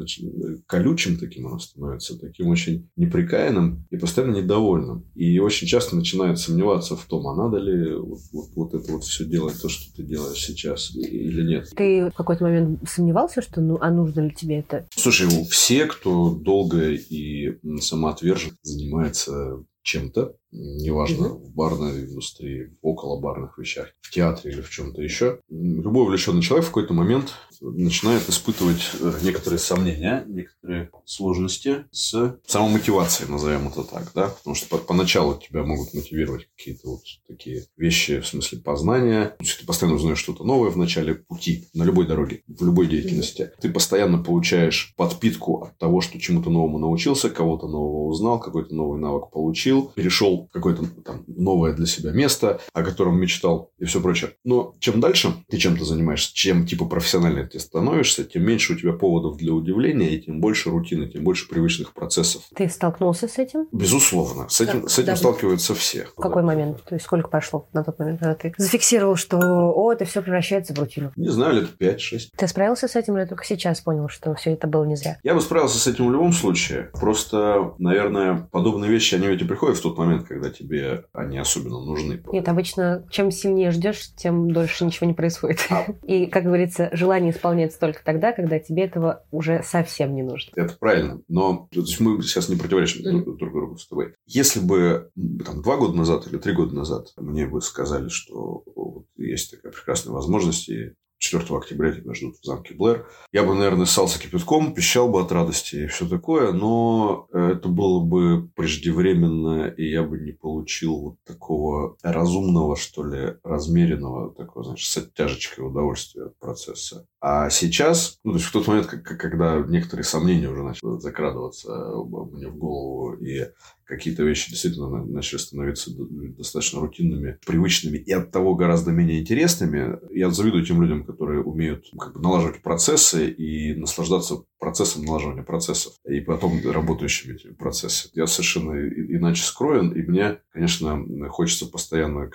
колючим таким оно становится, таким очень неприкаянным и постоянно недовольным. И очень часто начинает сомневаться в том, а надо ли вот, вот, вот это вот все делать, то, что ты делаешь сейчас, или нет. Ты в какой-то момент сомневался, что ну, а нужно ли тебе это? Слушай, все, кто долго и самоотверженно занимается чем-то, неважно, угу. в барной индустрии, в около барных вещах, в театре или в чем-то еще, любой увлеченный человек в какой-то момент начинает испытывать э, некоторые сомнения, некоторые сложности с самомотивацией, назовем это так, да, потому что поначалу тебя могут мотивировать какие-то вот такие вещи в смысле познания, то есть ты постоянно узнаешь что-то новое в начале пути, на любой дороге, в любой деятельности. Ты постоянно получаешь подпитку от того, что чему-то новому научился, кого-то нового узнал, какой-то новый навык получил, перешел какое-то там новое для себя место, о котором мечтал и все прочее. Но чем дальше ты чем-то занимаешься, чем типа профессионально ты становишься, тем меньше у тебя поводов для удивления, и тем больше рутины, тем больше привычных процессов. Ты столкнулся с этим? Безусловно. С этим, да, с этим да. сталкиваются все. В какой да. момент? То есть сколько прошло на тот момент, когда ты зафиксировал, что о, это все превращается в рутину? Не знаю, лет 5-6. Ты справился с этим или только сейчас понял, что все это было не зря? Я бы справился с этим в любом случае. Просто, наверное, подобные вещи, они ведь и приходят в тот момент, когда тебе они особенно нужны. Нет, обычно чем сильнее ждешь, тем дольше ничего не происходит. А. И, как говорится, желание исполняется только тогда, когда тебе этого уже совсем не нужно. Это правильно. Но то есть мы сейчас не противоречим mm-hmm. друг другу с тобой. Если бы там, два года назад или три года назад мне бы сказали, что вот, есть такая прекрасная возможность, и 4 октября тебя ждут в замке Блэр. Я бы, наверное, ссался кипятком, пищал бы от радости и все такое, но это было бы преждевременно, и я бы не получил вот такого разумного, что ли, размеренного, такого, знаешь, с оттяжечкой удовольствия от процесса. А сейчас, ну, то есть в тот момент, когда некоторые сомнения уже начали закрадываться мне в голову, и какие-то вещи действительно начали становиться достаточно рутинными, привычными и от того гораздо менее интересными. Я завидую тем людям, которые умеют как бы, налаживать процессы и наслаждаться процессом налаживания процессов и потом работающими этими процессами. Я совершенно иначе скроен, и мне, конечно, хочется постоянно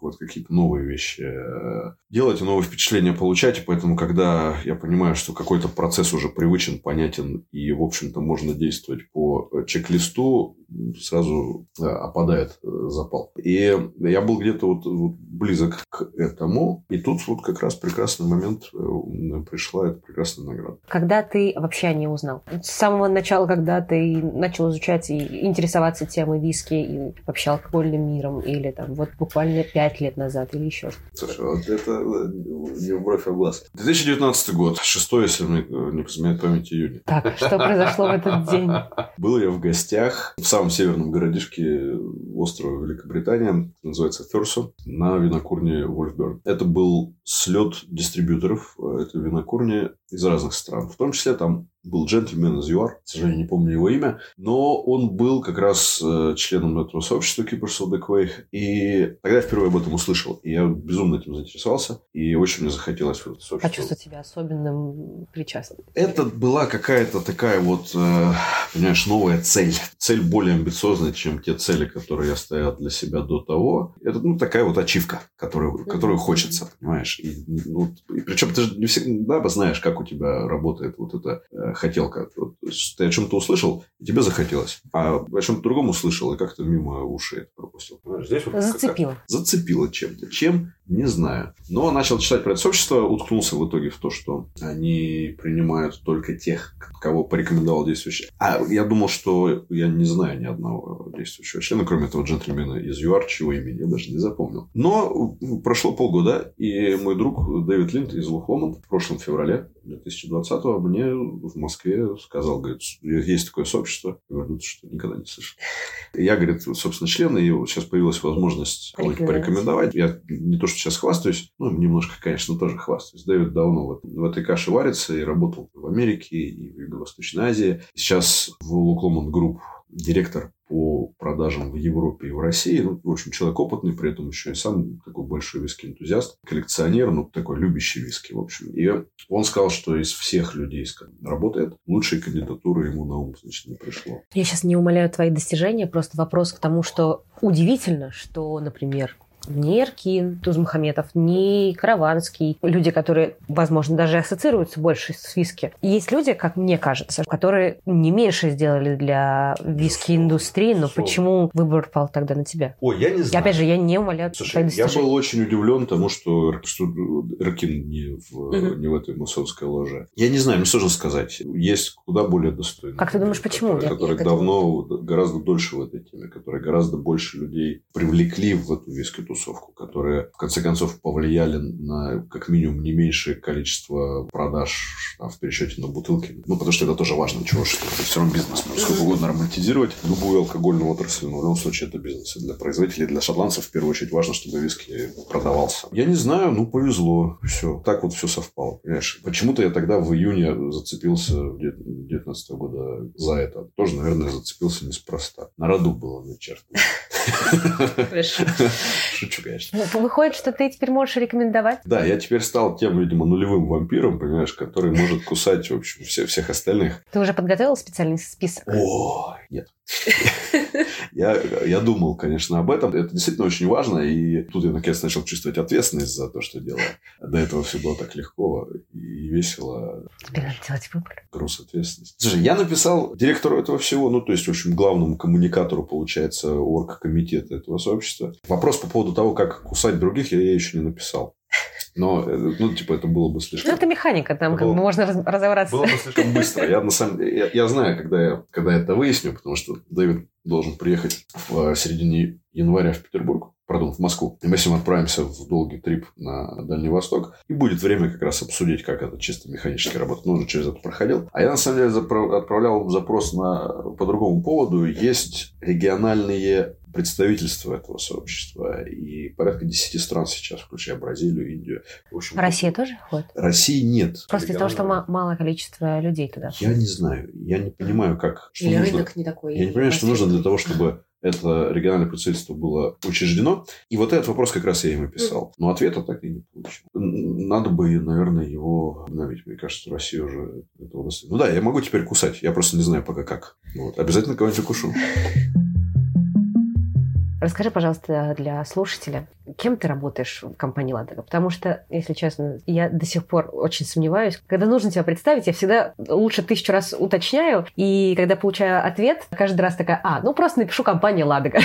вот какие-то новые вещи э, делать новые впечатления получать, и поэтому, когда я понимаю, что какой-то процесс уже привычен, понятен, и, в общем-то, можно действовать по чек-листу, сразу э, опадает э, запал. И я был где-то вот, вот близок к этому, и тут вот как раз прекрасный момент пришла эта прекрасная награда. Когда ты вообще о ней узнал? С самого начала, когда ты начал изучать и интересоваться темой виски и вообще алкогольным миром, или там вот буквально пять лет назад, или еще что-то? Слушай, вот это не в бровь, а в глаз. 2019 год, 6 если мне не изменяет память, июня. Так, что произошло в этот день? Был я в гостях в самом северном городишке острова Великобритания, называется Ферсо, на винокурне Вольфберн. Это был слет дистрибьюторов этой винокурни из разных стран. В том числе там um, был джентльмен из ЮАР, к сожалению, не помню его имя, но он был как раз э, членом этого сообщества Keepers of the Quay, и тогда я впервые об этом услышал, и я безумно этим заинтересовался, и очень мне захотелось в это сообщество. Почувствовать себя особенным причастным. Это была какая-то такая вот, э, понимаешь, новая цель. Цель более амбициозная, чем те цели, которые я ставил для себя до того. Это, ну, такая вот ачивка, которую, которую хочется, понимаешь. И, ну, и причем ты же не всегда знаешь, как у тебя работает вот это э, хотелка. Вот, ты о чем-то услышал, и тебе захотелось. А о чем-то другом услышал, и как-то мимо ушей это пропустил. Здесь вот Зацепило. Зацепило чем-то. Чем? Не знаю. Но начал читать про это сообщество, уткнулся в итоге в то, что они принимают только тех, кого порекомендовал действующий. А я думал, что я не знаю ни одного действующего члена, кроме этого джентльмена из ЮАР, чего имени я даже не запомнил. Но прошло полгода, и мой друг Дэвид Линд из Loch Lomond в прошлом феврале 2020-го мне в Москве сказал, говорит, есть такое сообщество. Я говорю, ну что, никогда не слышал. Я, говорит, собственно, член, и сейчас появилась возможность кого-нибудь порекомендовать. Я не то, что сейчас хвастаюсь, ну, немножко, конечно, тоже хвастаюсь. Дэвид давно в, в этой каше варится и работал в Америке и в Юго-Восточной Азии. Сейчас в Loch Lomond Group директор по продажам в Европе и в России. Ну, в общем, человек опытный, при этом еще и сам такой большой виски-энтузиаст, коллекционер, ну, такой любящий виски, в общем. И он сказал, что из всех людей, с которыми работает, лучшей кандидатуры ему на ум, значит, не пришло. Я сейчас не умоляю твои достижения, просто вопрос к тому, что удивительно, что, например, ни Эркин Тузмухаметов, ни Караванский. Люди, которые, возможно, даже ассоциируются больше с виски. есть люди, как мне кажется, которые не меньше сделали для виски-индустрии, но почему выбор пал тогда на тебя? Ой, я не знаю. Опять же, я не умоляю Слушай, я был очень удивлен тому, что, что Эркин не в, угу. не в этой масонской ложе. Я не знаю, мне сложно сказать. Есть куда более достойные. Как ты думаешь, почему? Которые, которые давно, гораздо дольше в этой теме, которые гораздо больше людей привлекли в эту виски тусовку, которые, в конце концов, повлияли на как минимум не меньшее количество продаж а, в пересчете на бутылки. Ну, потому что это тоже важно, чего что это все равно бизнес. Можно сколько угодно романтизировать любую алкогольную отрасль, но в любом случае это бизнес. И для производителей, для шотландцев в первую очередь важно, чтобы виски продавался. Я не знаю, ну, повезло. Все. Так вот все совпало. Понимаешь? Почему-то я тогда в июне зацепился 2019 года за это. Тоже, наверное, зацепился неспроста. На роду было начертано. Шучу, конечно. Ну, выходит, что ты теперь можешь рекомендовать? Да, я теперь стал тем, видимо, нулевым вампиром, понимаешь, который может кусать, в общем, все, всех остальных. Ты уже подготовил специальный список? О, нет. Я, я думал, конечно, об этом. Это действительно очень важно. И тут я, наконец, начал чувствовать ответственность за то, что делаю. До этого все было так легко и весело. Тебе надо делать выбор. Груз ответственности. Слушай, я написал директору этого всего, ну, то есть, в общем, главному коммуникатору, получается, оргкомитета этого сообщества. Вопрос по поводу того, как кусать других, я, я еще не написал. Но, э, ну, типа, это было бы слишком... Ну, это механика, там как бы можно разобраться. Было бы слишком быстро. Я, на самом я, я знаю, когда я, когда я это выясню, потому что Дэвид должен приехать в э, середине января в Петербург, пардон, в Москву. И мы с ним отправимся в долгий трип на Дальний Восток. И будет время как раз обсудить, как это чисто механически работает. Ну, уже через это проходил. А я, на самом деле, отправлял запрос на, по другому поводу. Есть региональные представительство этого сообщества. И порядка 10 стран сейчас, включая Бразилию, Индию. В общем, Россия тоже входит? России нет. Просто из-за того, что малое количество людей туда. Я не знаю. Я не понимаю, как... Что Или нужно... рынок не такой. Я не понимаю, что нужно для того, чтобы это региональное представительство было учреждено. И вот этот вопрос как раз я ему писал. Но ответа так и не получил. Надо бы, наверное, его обновить. Мне кажется, Россия уже этого достаточно. Ну да, я могу теперь кусать. Я просто не знаю пока как. Вот. Обязательно кого-нибудь укушу. Расскажи, пожалуйста, для слушателя, кем ты работаешь в компании Ладога? Потому что, если честно, я до сих пор очень сомневаюсь. Когда нужно тебя представить, я всегда лучше тысячу раз уточняю, и когда получаю ответ, каждый раз такая, а, ну просто напишу компания Ладога.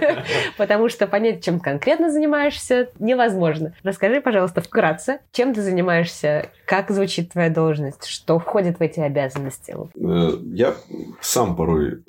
Потому что понять, чем конкретно занимаешься, невозможно. Расскажи, пожалуйста, вкратце, чем ты занимаешься, как звучит твоя должность, что входит в эти обязанности? Э, я сам порой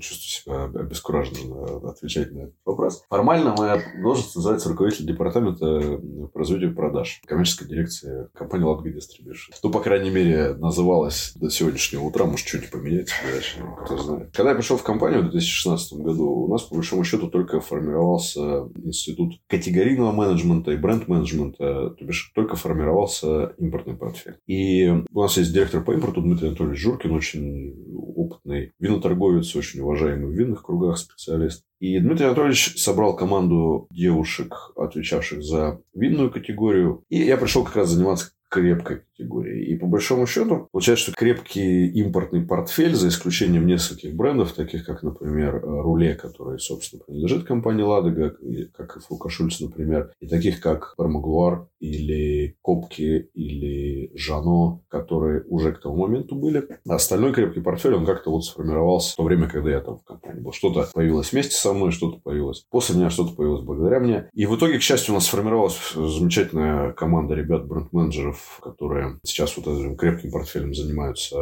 чувствую себя обескураженно отвечать на этот вопрос. Формально моя должность называется руководитель департамента по развитию продаж. Коммерческая дирекция компании Latga Distribution. Ну, по крайней мере, называлась до сегодняшнего утра. Может, что-нибудь дальше, кто знает. Когда я пришел в компанию в 2016 году, у нас, по большому счету, только формировался институт категорийного менеджмента и бренд-менеджмента, то бишь только формировался импортный портфель. И у нас есть директор по импорту Дмитрий Анатольевич Журкин, очень опытный виноторговец, очень уважаемый в винных кругах специалист. И Дмитрий Анатольевич собрал команду девушек, отвечавших за винную категорию. И я пришел как раз заниматься крепкой категории. И по большому счету, получается, что крепкий импортный портфель, за исключением нескольких брендов, таких как, например, Руле, который, собственно, принадлежит компании Ладога, как и Фрука Шульц, например, и таких как Пармаглуар или Копки или Жано, которые уже к тому моменту были. А остальной крепкий портфель, он как-то вот сформировался в то время, когда я там в компании был. Что-то появилось вместе со мной, что-то появилось после меня, что-то появилось благодаря мне. И в итоге, к счастью, у нас сформировалась замечательная команда ребят, бренд-менеджеров, которые сейчас вот этим крепким портфелем занимаются.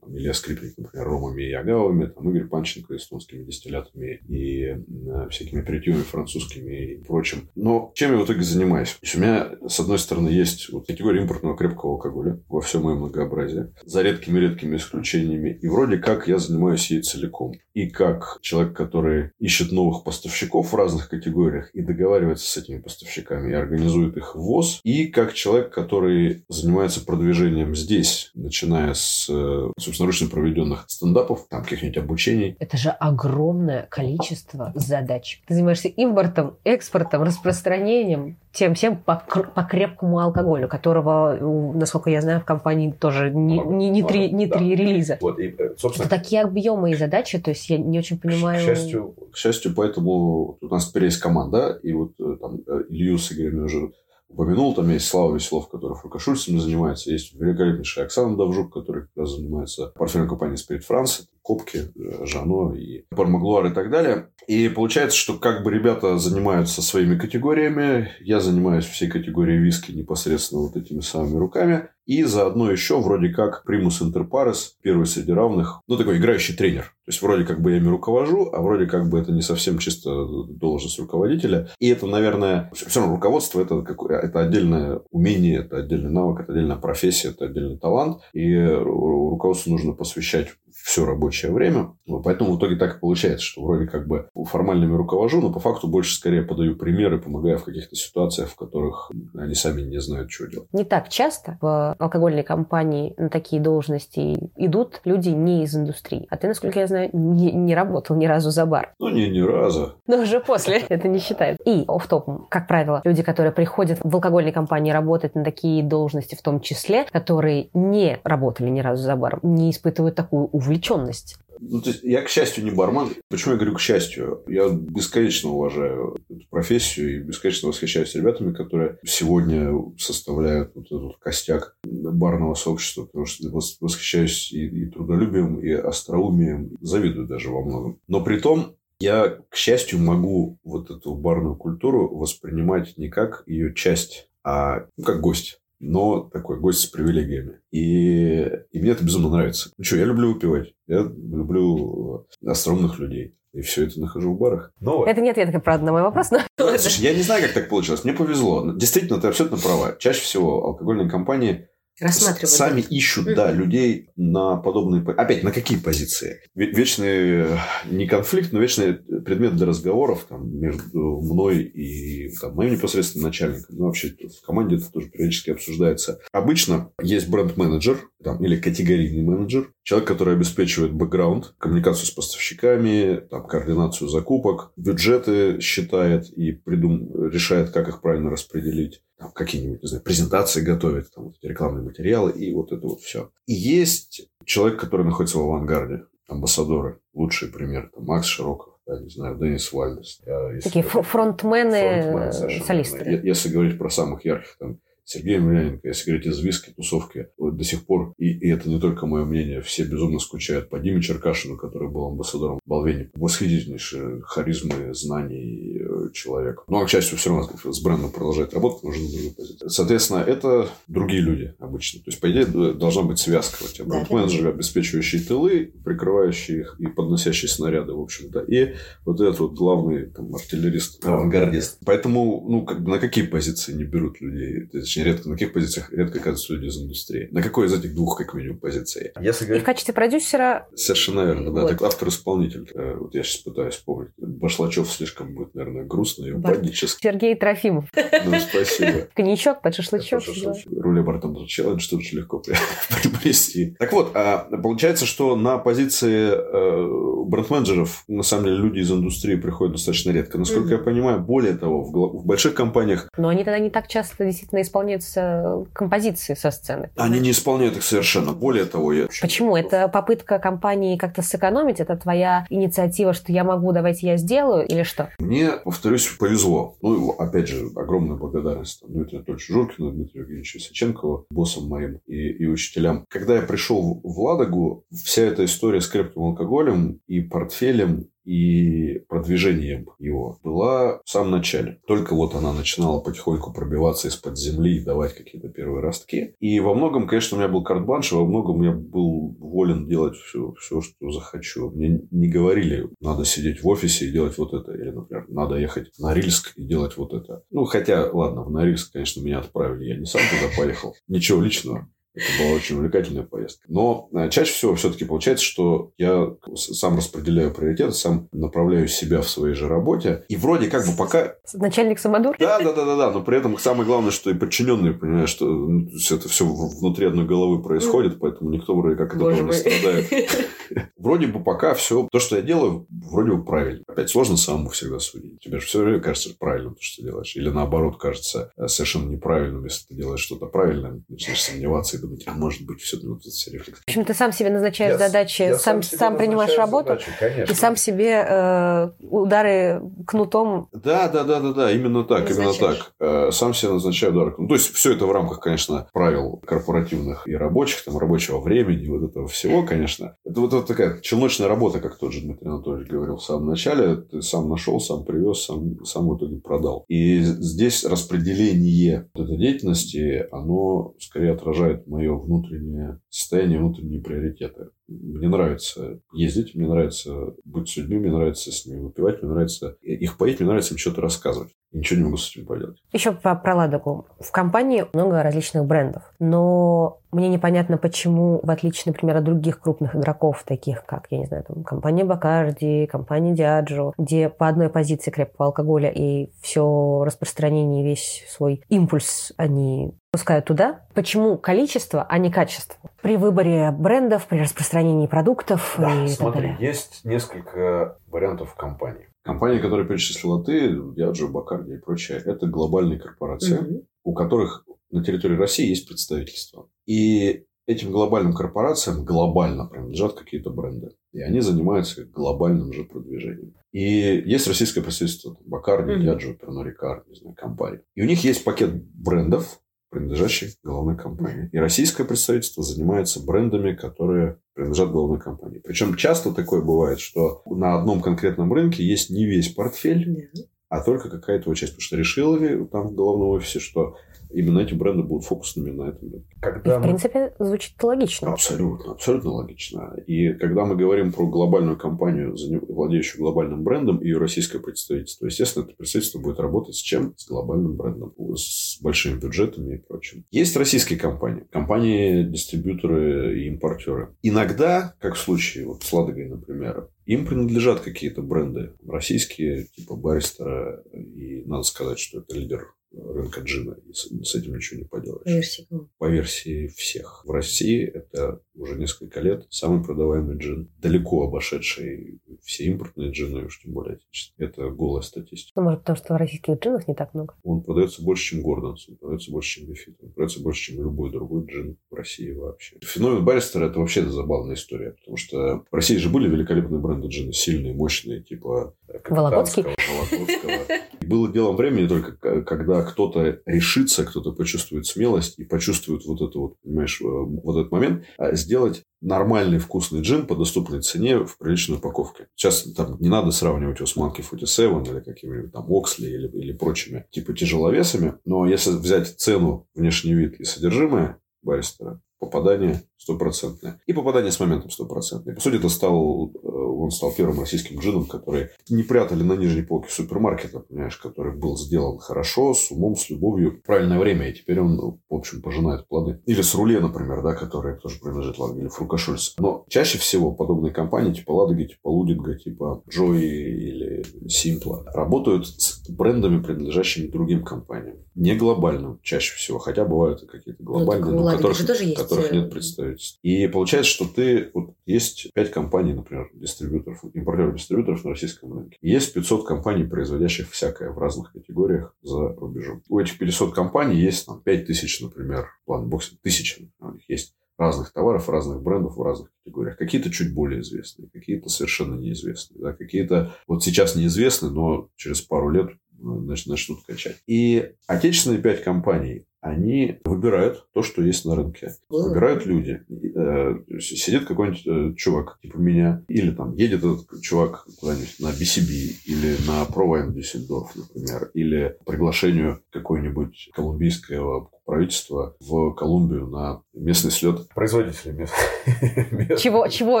Илья Скрипник, например, ромами и агавами, там Игорь Панченко эстонскими дистиллятами и э, всякими аперитивами французскими и прочим. Но чем я в итоге занимаюсь? У меня, с одной стороны, есть вот категория импортного крепкого алкоголя во всем моем многообразии, за редкими-редкими исключениями. И вроде как я занимаюсь ей целиком. И как человек, который ищет новых поставщиков в разных категориях и договаривается с этими поставщиками и организует их ввоз, и как человек, который занимается продвижением здесь, начиная с э, собственноручно проведенных стендапов, там каких-нибудь обучений. Это же огромное количество задач. Ты занимаешься импортом, экспортом, распространением, тем всем по, по крепкому алкоголю, которого, насколько я знаю, в компании тоже не, не, не, три, не да. три релиза. Вот, и, э, собственно, Это такие объемы и задачи, то есть я не очень понимаю... К счастью, к счастью поэтому у нас теперь есть команда, и вот э, там Илью с Игорем уже упомянул, там есть Слава Веселов, который Фрукашульцами занимается, есть великолепнейшая Оксана Давжук, который как раз занимается портфельной компанией Spirit France, Копки, э, Жано и Пармаглуар и так далее. И получается, что как бы ребята занимаются своими категориями, я занимаюсь всей категорией виски непосредственно вот этими самыми руками, и заодно еще вроде как примус интер парес, первый среди равных, ну, такой играющий тренер. То есть, вроде как бы я ими руковожу, а вроде как бы это не совсем чисто должность руководителя. И это, наверное, все равно руководство это, это отдельное умение, это отдельный навык, это отдельная профессия, это отдельный талант. И руководству нужно посвящать все рабочее время. Поэтому в итоге так и получается, что вроде как бы формальными руковожу, но по факту больше скорее подаю примеры, помогаю в каких-то ситуациях, в которых они сами не знают, что делать. Не так часто в алкогольной компании на такие должности идут люди не из индустрии. А ты, насколько я знаю, не, не работал ни разу за бар. Ну, не ни разу. Но уже после это не считают. И оф топ как правило, люди, которые приходят в алкогольной компании работать на такие должности, в том числе, которые не работали ни разу за баром, не испытывают такую увлеченность увлеченность. Ну, то есть я, к счастью, не бармен. Почему я говорю к счастью? Я бесконечно уважаю эту профессию и бесконечно восхищаюсь ребятами, которые сегодня составляют вот этот костяк барного сообщества, потому что восхищаюсь и, и трудолюбием, и остроумием, завидую даже во многом. Но при том я, к счастью, могу вот эту барную культуру воспринимать не как ее часть, а ну, как гость но такой гость с привилегиями. И, и мне это безумно нравится. Ну что, я люблю выпивать. Я люблю остроумных людей. И все это нахожу в барах. Но... Это не ответ, правда, на мой вопрос. Но... Ну, слушай, я не знаю, как так получилось. Мне повезло. Действительно, ты абсолютно права. Чаще всего алкогольные компании рассматривают. Сами ищут, mm-hmm. да, людей на подобные... Опять, на какие позиции? Вечный, э, не конфликт, но вечный предмет для разговоров там, между мной и там, моим непосредственным начальником. Ну, вообще, в команде это тоже периодически обсуждается. Обычно есть бренд-менеджер там, или категорийный менеджер, человек, который обеспечивает бэкграунд, коммуникацию с поставщиками, там, координацию закупок, бюджеты считает и придум... решает, как их правильно распределить там, какие-нибудь, не знаю, презентации готовит, там, рекламные материалы и вот это вот все. И есть человек, который находится в авангарде, амбассадоры, лучший пример, там, Макс Широков, я не знаю, Денис Вальдес. Такие фронтмены, фронтмен, солисты. Если говорить про самых ярких, там, Сергей Емельяненко, если говорить из виски, тусовки, вот до сих пор, и, и это не только мое мнение, все безумно скучают по Диме Черкашину, который был амбассадором Болвени. Восхитительнейший харизмы, знаний э, человек. Но, к счастью, все равно с брендом продолжает работать, нужно другую позицию. Соответственно, это другие люди обычно. То есть, по идее, должна быть связка. У тебя бренд-менеджеры, обеспечивающие тылы, прикрывающие их и подносящие снаряды, в общем-то. И вот этот вот главный там, артиллерист. Авангардист. Поэтому, ну, как бы на какие позиции не берут людей? То Точнее, редко на каких позициях редко оказываются люди из индустрии. На какой из этих двух, как минимум, позиций? Если говорить... И в качестве продюсера... Совершенно верно, да. Вот. Так автор-исполнитель. Э, вот я сейчас пытаюсь вспомнить. Башлачев слишком будет, наверное, грустно и упаднически. Сергей Трофимов. Ну, спасибо. Коньячок под шашлычок. Руля Бартендер челлендж тут же легко приобрести. Так вот, а, получается, что на позиции э, бренд-менеджеров, на самом деле, люди из индустрии приходят достаточно редко. Насколько я понимаю, более того, в больших компаниях... Но они тогда не так часто действительно исполняются композиции со сцены. Они не исполняют их совершенно. Более того, я... Почему? Это попытка компании как-то сэкономить? Это твоя инициатива, что я могу, давайте я сделаю, или что? Мне, повторюсь, повезло. Ну, опять же, огромная благодарность Дмитрию Анатольевичу Журкину, Дмитрию Евгеньевичу Саченкову, боссам моим и, и учителям. Когда я пришел в Ладогу, вся эта история с крепким алкоголем и портфелем и продвижением его была в самом начале. Только вот она начинала потихоньку пробиваться из-под земли и давать какие-то первые ростки. И во многом, конечно, у меня был карт-бланш, и во многом я был волен делать все, все, что захочу. Мне не говорили, надо сидеть в офисе и делать вот это. Или, например, надо ехать на Рильск и делать вот это. Ну, хотя, ладно, в Норильск, конечно, меня отправили. Я не сам туда поехал. Ничего личного. Это была очень увлекательная поездка. Но э, чаще всего все-таки получается, что я сам распределяю приоритеты, сам направляю себя в своей же работе. И вроде как бы пока... Начальник самодур? Да, да, да, да, да. Но при этом самое главное, что и подчиненные понимают, что ну, это все внутри одной головы происходит, поэтому никто вроде как от этого не страдает. Вроде бы пока все, то, что я делаю, вроде бы правильно. Опять сложно самому всегда судить. Тебе же все время кажется правильно то, что ты делаешь. Или наоборот кажется э, совершенно неправильным, если ты делаешь что-то правильное, начинаешь сомневаться и думать, а может быть, все ну, все рефлекс. В общем, ты сам себе назначаешь я, задачи, я сам, сам, сам принимаешь работу, задачи, и сам себе э, удары кнутом. Да, да, да, да, да, именно так, назначаешь. именно так. Э, сам себе назначаю удары кнутом. То есть все это в рамках, конечно, правил корпоративных и рабочих, там рабочего времени, вот этого всего, конечно. Это вот, вот такая челночная работа, как тот же Дмитрий Анатольевич говорил в самом начале. Ты сам нашел, сам привез, сам, сам в итоге продал. И здесь распределение вот этой деятельности, оно скорее отражает мое внутреннее состояние, внутренние приоритеты. Мне нравится ездить, мне нравится быть с людьми, мне нравится с ними выпивать, мне нравится их поить, мне нравится им что-то рассказывать. И ничего не могу с этим поделать. Еще про, про Ладогу. В компании много различных брендов, но мне непонятно, почему, в отличие, например, от других крупных игроков, таких как, я не знаю, там, компания Бакарди, компания Диаджо, где по одной позиции крепкого алкоголя и все распространение, весь свой импульс они пускают туда. Почему количество, а не качество? При выборе брендов, при распространении продуктов да, и смотри, так далее. есть несколько вариантов компаний. Компании, которые перечислила ты, Диаджо, Бакарди и прочее, это глобальные корпорации, mm-hmm. у которых на территории России есть представительство. И этим глобальным корпорациям глобально принадлежат какие-то бренды. И они занимаются глобальным же продвижением. И есть российское представительство, там, Бакарди, mm-hmm. Диаджо, Перно Рикар, не знаю, компании. И у них есть пакет брендов, принадлежащих головной компании. И российское представительство занимается брендами, которые принадлежат головной компании. Причем часто такое бывает, что на одном конкретном рынке есть не весь портфель, а только какая-то его часть. Потому что решили там в головном офисе, что именно эти бренды будут фокусными на этом рынке. Когда И, в принципе, звучит логично. Абсолютно, абсолютно логично. И когда мы говорим про глобальную компанию, владеющую глобальным брендом, и ее российское представительство, естественно, это представительство будет работать с чем? С глобальным брендом, с большими бюджетами и прочим. Есть российские компании, компании-дистрибьюторы и импортеры. Иногда, как в случае вот с Ладогой, например, им принадлежат какие-то бренды российские, типа Баристера, и надо сказать, что это лидер рынка джина. И с, этим ничего не поделаешь. По версии По версии всех. В России это уже несколько лет самый продаваемый джин. Далеко обошедший все импортные джины, уж тем более отечественные. Это голая статистика. Ну, может, потому что в российских джинах не так много? Он продается больше, чем Gordon's, он продается больше, чем Beefeater, он продается больше, чем любой другой джин в России вообще. Феномен Barrister'а – это вообще забавная история, потому что в России же были великолепные бренды джина, сильные, мощные, типа Вологодский. Вологодского. Было делом времени только, когда кто-то решится, кто-то почувствует смелость и почувствует вот это вот, понимаешь, э, вот этот момент, а сделать нормальный вкусный джин по доступной цене в приличной упаковке. Сейчас там не надо сравнивать его с Monkey 47 или какими-нибудь там Оксли или, или прочими типа тяжеловесами, но если взять цену, внешний вид и содержимое баристера, попадание стопроцентное. И попадание с моментом стопроцентное. По сути, это стал, э, он стал первым российским джином, который не прятали на нижней полке супермаркета, понимаешь, который был сделан хорошо, с умом, с любовью, в правильное время, и теперь он, в общем, пожинает плоды. Или с Руле, например, да, который тоже принадлежит Ладоге, или Фрукашульц. Но чаще всего подобные компании, типа Ладоги, типа Лудинга, типа Джои или Simple, работают с брендами, принадлежащими другим компаниям. Не глобальным чаще всего, хотя бывают какие-то глобальные, ну, но которых, тоже есть... которых э, нет представительств. И получается, что ты... Вот есть 5 компаний, например, дистрибьюторов, импортеров-дистрибьюторов на российском рынке. Есть 500 компаний, производящих всякое в разных категориях за рубежом. У этих 500 компаний есть там 5000, например, планбоксинг, тысяча, у них есть разных товаров, разных брендов в разных категориях. Какие-то чуть более известные, какие-то совершенно неизвестные. Да? Какие-то вот сейчас неизвестны, но через пару лет значит, начнут качать. И отечественные пять компаний, они выбирают то, что есть на рынке. Выбирают люди. Э, Сидит какой-нибудь э, чувак, типа меня, или там едет этот чувак куда-нибудь на BCB, или на ProWine Düsseldorf, например, или приглашению какой-нибудь колумбийского правительства в Колумбию на местный слет производителей. Чего, чего?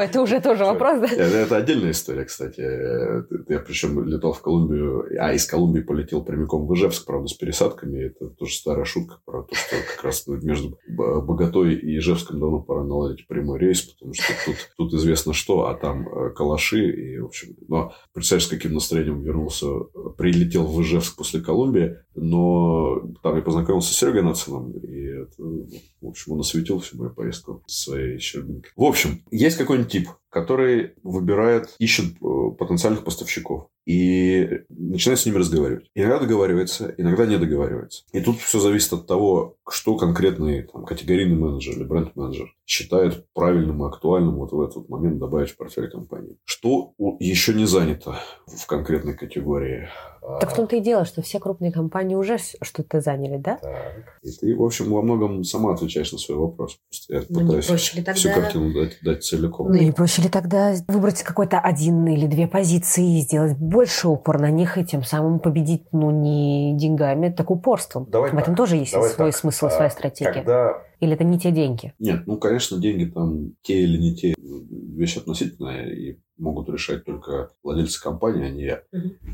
Это уже тоже вопрос, да? Это, это отдельная история, кстати. Я причем летал в Колумбию, а из Колумбии полетел прямиком в Ижевск, правда, с пересадками. Это тоже старая шутка про то, что как раз между Боготой и Ижевском давно пора наладить прямой рейс, потому что тут, тут известно что, а там э, калаши. И, в общем, но представляешь, с каким настроением вернулся, прилетел в Ижевск после Колумбии, но там я познакомился с Сергеем Нацином, и это, в общем, он осветил всю мою поездку своей щербинкой. В общем, есть какой-нибудь тип, который выбирает, ищет э, потенциальных поставщиков и начинает с ними разговаривать. Иногда договаривается, иногда не договаривается. И тут все зависит от того, что конкретный там, категорийный менеджер или бренд-менеджер считает правильным и актуальным вот в этот момент добавить в портфель компании. Что еще не занято в конкретной категории так в том-то и дело, что все крупные компании уже что-то заняли, да? Так. И ты, в общем, во многом сама отвечаешь на свой вопрос. Просто я ну, пытаюсь проще ли тогда... всю картину дать, дать целиком. Ну, не проще ли тогда выбрать какой-то один или две позиции и сделать больше упор на них, и тем самым победить, ну, не деньгами, так упорством. Давай в этом так. тоже есть Давай свой так. смысл, А, своя стратегия. Когда Или это не те деньги? Нет, ну, конечно, деньги там те или не те, вещь относительная, и могут решать только владельцы компании, а не я.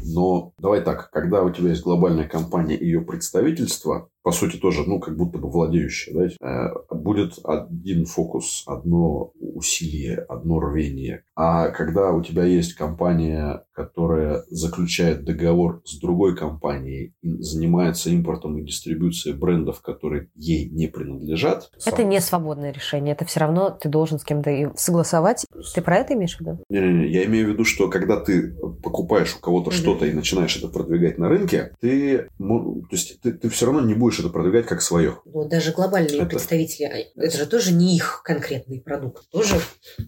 Но давай так, когда у тебя есть глобальная компания и ее представительство, по сути, тоже, ну, как будто бы владеющее, да, э, будет один фокус, одно усилие, одно рвение. А когда у тебя есть компания, которая заключает договор с другой компанией, и занимается импортом и дистрибуцией брендов, которые ей не принадлежат. Это не свободное решение. Это все равно ты должен с кем-то согласовать. Ты про это имеешь в виду? Не-не-не, я имею в виду, что когда ты покупаешь у кого-то Мгм. что-то и начинаешь это продвигать на рынке, ты, то есть ты, ты все равно не будешь это продвигать как свое. Ну, даже глобальные Это- представители, а, это же тоже не их конкретный продукт. Тоже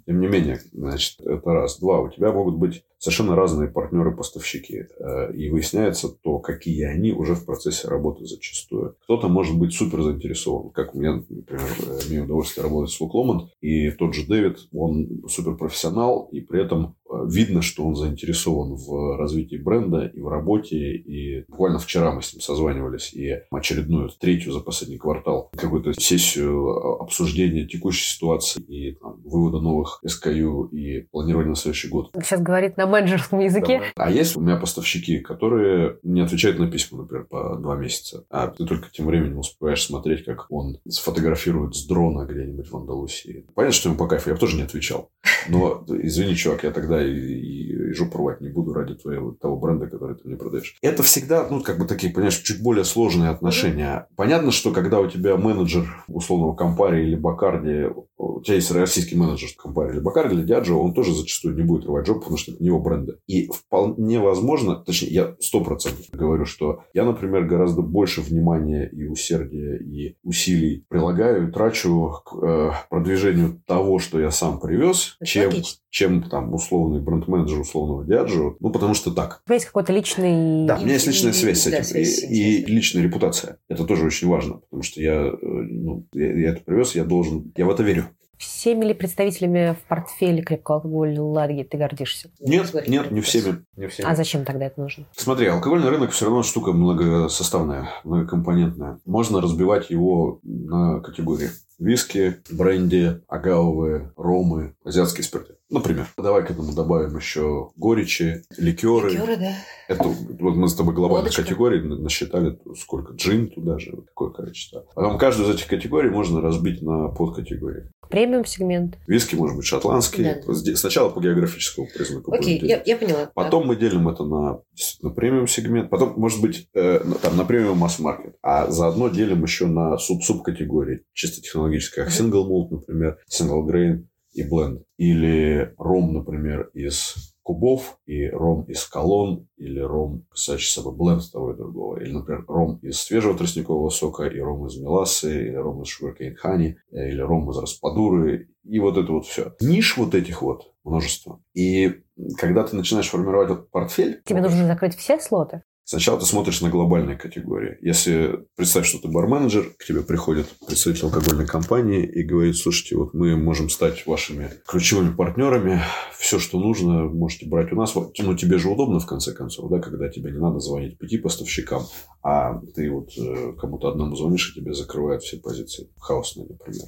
Тем не менее, значит, это раз. Два, у тебя могут быть совершенно разные партнеры-поставщики. Э, И выясняется то, какие они уже в процессе работы зачастую. Кто-то может быть супер заинтересован. Как у меня, например, э, имею удовольствие работать с Лукломан. И тот же Дэвид, он супер профессионал. И при этом э, видно, что он заинтересован в развитии бренда и в работе. И буквально вчера мы с ним созванивались. И очередную, третью за последний квартал, какую-то сессию э, обсуждения текущей ситуации и там, вывода новых SKU и планирования на следующий год. Сейчас говорит на менеджерском языке. А есть у меня поставщики, которые не отвечают на письма, например, по два месяца. А ты только тем временем успеваешь смотреть, как он сфотографирует с дрона где-нибудь в Андалусии. Понятно, что ему по кайфу, я бы тоже не отвечал. Но, извини, чувак, я тогда и, и, и жопу рвать не буду ради твоего, того бренда, который ты мне продаешь. Это всегда, ну, как бы такие, понимаешь, чуть более сложные отношения. Понятно, что когда у тебя менеджер условного Компари или Бакарди, у тебя есть российский менеджер Компари или Бакарди или Диаджо, он тоже зачастую не будет рвать жопу, потому что это не его бренды. И вполне возможно, точнее, я сто процентов говорю, что я, например, гораздо больше внимания и усердия и усилий прилагаю и трачу к э, продвижению того, что я сам привез, Это чем, логично. чем там условный бренд-менеджер условного Диаджо. Ну, потому что так. У тебя есть какой-то личный... Да, у меня есть И- личная и- связь с да, этим. связь, и, и личная репутация. Это тоже очень важно. Потому что я, э, ну, я, я это привез, я должен... Я в это верю. Всеми ли представителями в портфеле крепкого алкоголя Ладоги ты гордишься? Нет, нет, про не всеми. Не всеми. А зачем тогда это нужно? Смотри, алкогольный рынок все равно штука многосоставная, многокомпонентная. Можно разбивать его на категории. Виски, бренди, агавовые, ромы, азиатские спирты. Например, давай к этому добавим еще горечи, ликеры. Ликеры, да. Это вот мы с тобой глобальных Водочка. категорий насчитали сколько джин туда же, вот такое количество. Потом каждую из этих категорий можно разбить на подкатегории. Премиум сегмент. Виски может быть шотландский. Да. Сначала по географическому признаку. Окей, я, я поняла. Потом мы делим это на, на премиум сегмент, потом, может быть, э, на- там, на премиум масс-маркет, а заодно делим еще на суб-субкатегории, чисто технологические, как single malt, например, single grain и blend, или ром, например, из кубов, и ром из колонн, или ром, кстати, собой бленд того и другого, или, например, ром из свежего тростникового сока, и ром из мелассы, или ром из sugarcane honey, или ром из распадуры, и вот это вот все. Ниш вот этих вот множество. И когда ты начинаешь формировать этот портфель, Тебе нужно закрыть все слоты? Сначала ты смотришь на глобальные категории. Если представь, что ты барменеджер, к тебе приходит представитель алкогольной компании и говорит, слушайте, вот мы можем стать вашими ключевыми партнерами, все, что нужно, можете брать у нас. Ну, тебе же удобно, в конце концов, да, когда тебе не надо звонить пяти поставщикам, а ты вот э, кому-то одному звонишь, и тебе закрывают все позиции хаосные, например.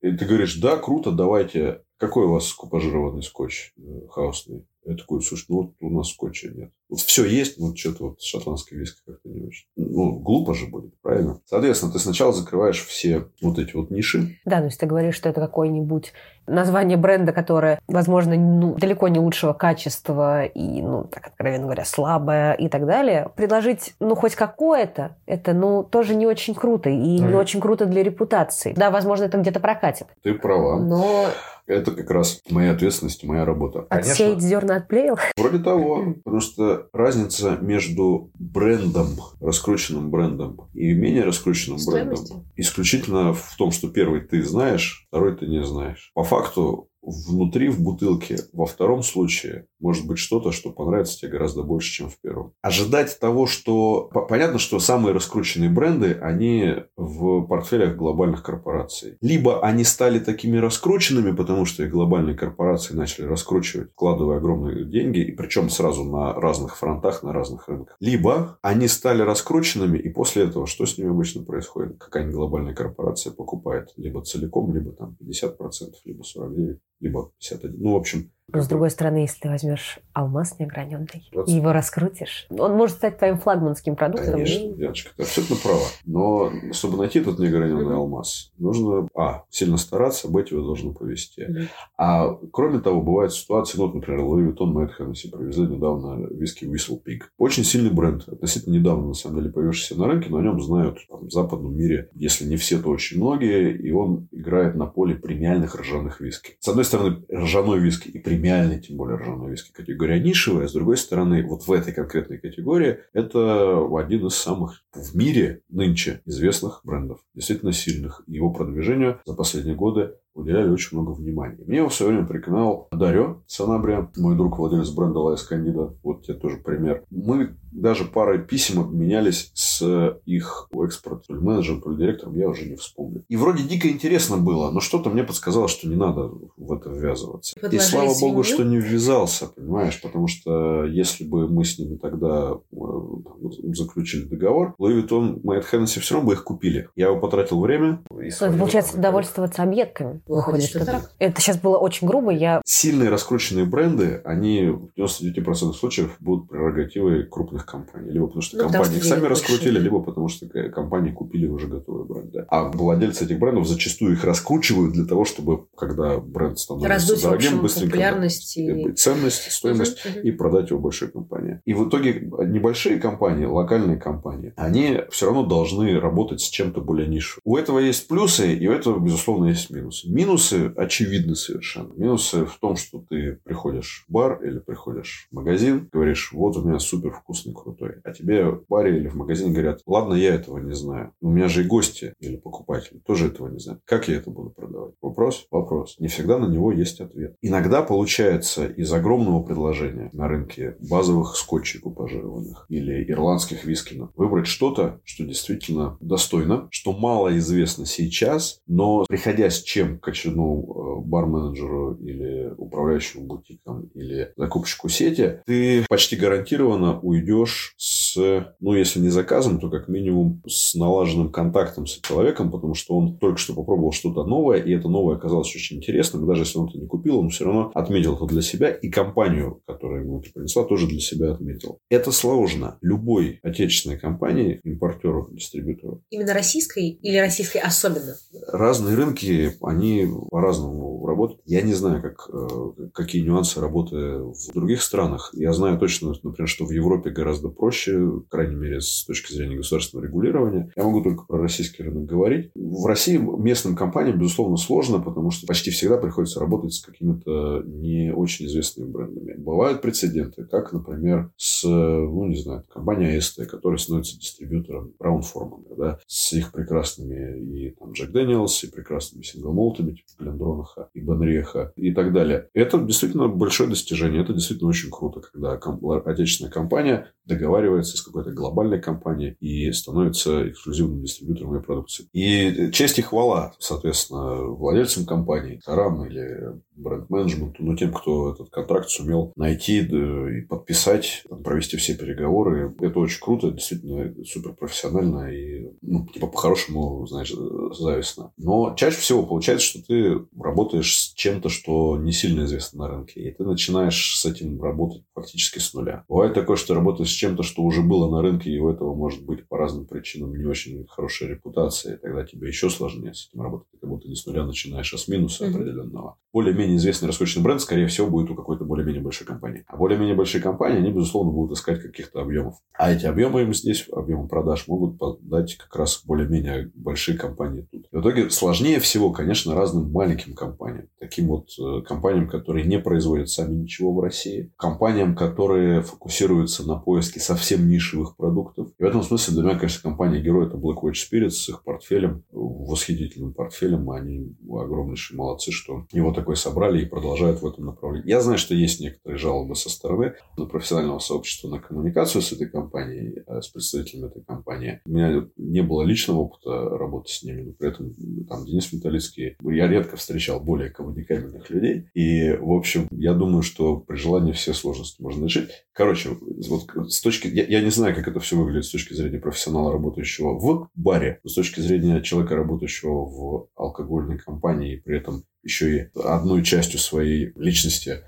И ты говоришь, да, круто, давайте. Какой у вас купажированный скотч э, хаосный? Я такой, слушай, ну вот у нас скотча нет. Вот все есть, но что-то вот шотландская виски как-то не очень. Ну, глупо же будет, правильно? Соответственно, ты сначала закрываешь все вот эти вот ниши. Да, то есть ты говоришь, что это какое-нибудь название бренда, которое, возможно, ну, далеко не лучшего качества и, ну, так откровенно говоря, слабое и так далее. Предложить, ну, хоть какое-то, это, ну, тоже не очень круто и не Мгм. очень круто для репутации. Да, возможно, это где-то прокатит. Ты права. Но Это как раз моя ответственность, моя работа. Отсеять зерна от плевел. Вроде того, потому что разница между брендом, раскрученным брендом и менее раскрученным брендом исключительно в том, что первый ты знаешь, второй ты не знаешь. По факту внутри в бутылке во втором случае может быть что-то, что понравится тебе гораздо больше, чем в первом. Ожидать того, что... по- Понятно, что самые раскрученные бренды, они в портфелях глобальных корпораций. Либо они стали такими раскрученными, потому что их глобальные корпорации начали раскручивать, вкладывая огромные деньги, и причем сразу на разных фронтах, на разных рынках. Либо они стали раскрученными, и после этого что с ними обычно происходит? Какая-нибудь глобальная корпорация покупает либо целиком, либо там 50%, либо 49%, либо 51%. Ну, в общем, Но, с другой стороны, если ты возьмешь алмаз неограненный Вот. и его раскрутишь, он может стать твоим флагманским продуктом. Конечно, и- Яночка, ты абсолютно права. Но чтобы найти этот неограненный алмаз, нужно, а, сильно стараться, б, его должно повести. Мгм. А кроме того, бывают ситуации, ну, вот, например, Vuitton Мэтт Хеннесси привезли недавно виски Whistle Pig. Очень сильный бренд, относительно недавно, на самом деле, появившийся на рынке, но о нем знают там, в западном мире, если не все, то очень многие, и он играет на поле премиальных ржаных виски. С одной стороны, ржаной виски и премиальный, тем более ржаной виски, категория нишевая, с другой стороны, вот в этой конкретной категории это один из самых в мире нынче известных брендов, действительно сильных. Его продвижению за последние годы уделяли очень много внимания. Мне его в свое время приканал Дарио Санабрия, мой друг, владелец бренда La Escondida. Вот тебе тоже пример. Мы даже парой писем обменялись с их экспорт менеджером, то ли директором, я уже не вспомню. И вроде дико интересно было, но что-то мне подсказало, что не надо в это ввязываться. И Подложили слава богу, что не ввязался, понимаешь, потому что если бы мы с ними тогда э, там, заключили договор, Луи Vuitton, Майт Хеннесси все равно бы их купили. Я его потратил время. и получается там, довольствоваться объедками. Выходит, Выходит, что это, так. это сейчас было очень грубо. Я Сильные раскрученные бренды, они в 99% случаев будут прерогативой крупных компаний. Либо потому что Ну, потому компании их что сами денег раскрутили, больше. либо потому что компании купили уже готовые бренды. А владельцы этих брендов зачастую их раскручивают для того, чтобы, когда бренд становится Раздуть, дорогим, общем, быстренько популярность и- ценность, стоимость мгм. и продать его большой компании. И в итоге небольшие компании, локальные компании, они все равно должны работать с чем-то более нишевым. У этого есть плюсы, и у этого, безусловно, есть минусы. Минусы очевидны совершенно. Минусы в том, что ты приходишь в бар или приходишь в магазин, говоришь, вот у меня супер вкусный, крутой. А тебе в баре или в магазине говорят, ладно, я этого не знаю. У меня же и гости или покупатели тоже этого не знают. Как я это буду продавать? Вопрос? Вопрос. Не всегда на него есть ответ. Иногда получается из огромного предложения на рынке базовых скотчей купажированных или ирландских вискинов выбрать что-то, что действительно достойно, что мало известно сейчас, но приходя с чем к очередному э, бар-менеджеру или управляющему бутиком или закупщику сети, ты почти гарантированно уйдешь с, ну, если не заказом, то как минимум с налаженным контактом с человеком, потому что он только что попробовал что-то новое, и это новое оказалось очень интересным. Даже если он это не купил, он все равно отметил это для себя, и компанию, которая ему это принесла, тоже для себя отметил. Это сложно. Любой отечественной компании, импортеру, дистрибьютору. Именно российской или российской особенно? Разные рынки, они по-разному работают. Я не знаю, как, э, какие нюансы работы в других странах. Я знаю точно, например, что в Европе гораздо проще, крайней мере, с точки зрения государственного регулирования. Я могу только про российский рынок говорить. В России местным компаниям, безусловно, сложно, потому что почти всегда приходится работать с какими-то не очень известными брендами. Бывают прецеденты, как, например, с, ну, не знаю, компания Эсте, которая становится дистрибьютором Браун Форман, да, с их прекрасными и там Джек Дэниелс, и прекрасными сингл-молтами, типа Глендронаха и Бенреха и так далее. Это действительно большое достижение. Это действительно очень круто, когда отечественная компания договаривается с какой-то глобальной компанией и становится эксклюзивным дистрибьютором ее продукции. И честь и хвала, соответственно, владельцам компании, тарам или бренд-менеджменту, ну, тем, кто этот контракт сумел найти да, и подписать, там, провести все переговоры. Это очень круто, действительно супер профессионально и, ну, типа, по-хорошему, знаешь, завистно. Но чаще всего получается, что ты работаешь с чем-то, что не сильно известно на рынке, и ты начинаешь с этим работать фактически с нуля. Бывает такое, что ты работаешь с чем-то, что уже было на рынке, и у этого может быть по разным причинам не очень хорошая репутация, и тогда тебе еще сложнее с этим работать. Ты как будто не с нуля начинаешь, а с минуса mm-hmm. определенного. Более-менее известный раскрученный бренд, скорее всего, будет у какой-то более-менее большой компании. А более-менее большие компании, они, безусловно, будут искать каких-то объемов. А эти объемы им здесь, объемы продаж, могут подать как раз более-менее большие компании тут. И в итоге сложнее всего, конечно, разным маленьким компаниям. Таким вот э, компаниям, которые не производят сами ничего в России. Компаниям, которые фокусируются на поиске совсем нишевых продуктов. И в этом смысле для меня, конечно, компания-герой это Black Watch Spirits с их портфелем, восхитительным портфелем. Они огромнейшие молодцы, что его такой собрали и продолжают в этом направлении. Я знаю, что есть некоторые жалобы со стороны профессионального сообщества на коммуникацию с этой компанией, э, с представителями этой компании. У меня не было личного опыта работы с ними, но при этом там Денис Металлицкий, я редко встречал более коммуникабельных людей. И, в общем, я думаю, что при желании все сложности можно решить. Короче, вот с точки... Я, я не знаю, как это все выглядит с точки зрения профессионала, работающего в баре, с точки зрения человека, работающего в алкогольной компании, и при этом еще и одной частью своей личности,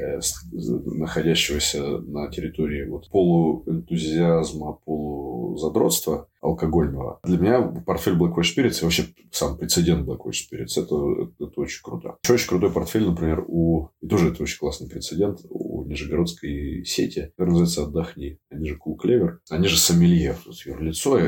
э, находящегося на территории вот, полуэнтузиазма, полузадротства алкогольного. Для меня портфель Black Watch Spirits и вообще сам прецедент Black Watch Spirits это, это очень круто. Еще очень крутой портфель, например, у... И тоже это очень классный прецедент у Нижегородской сети, которая называется «Отдохни». Они же Cool Clever. Они же сомелье. Юрлицо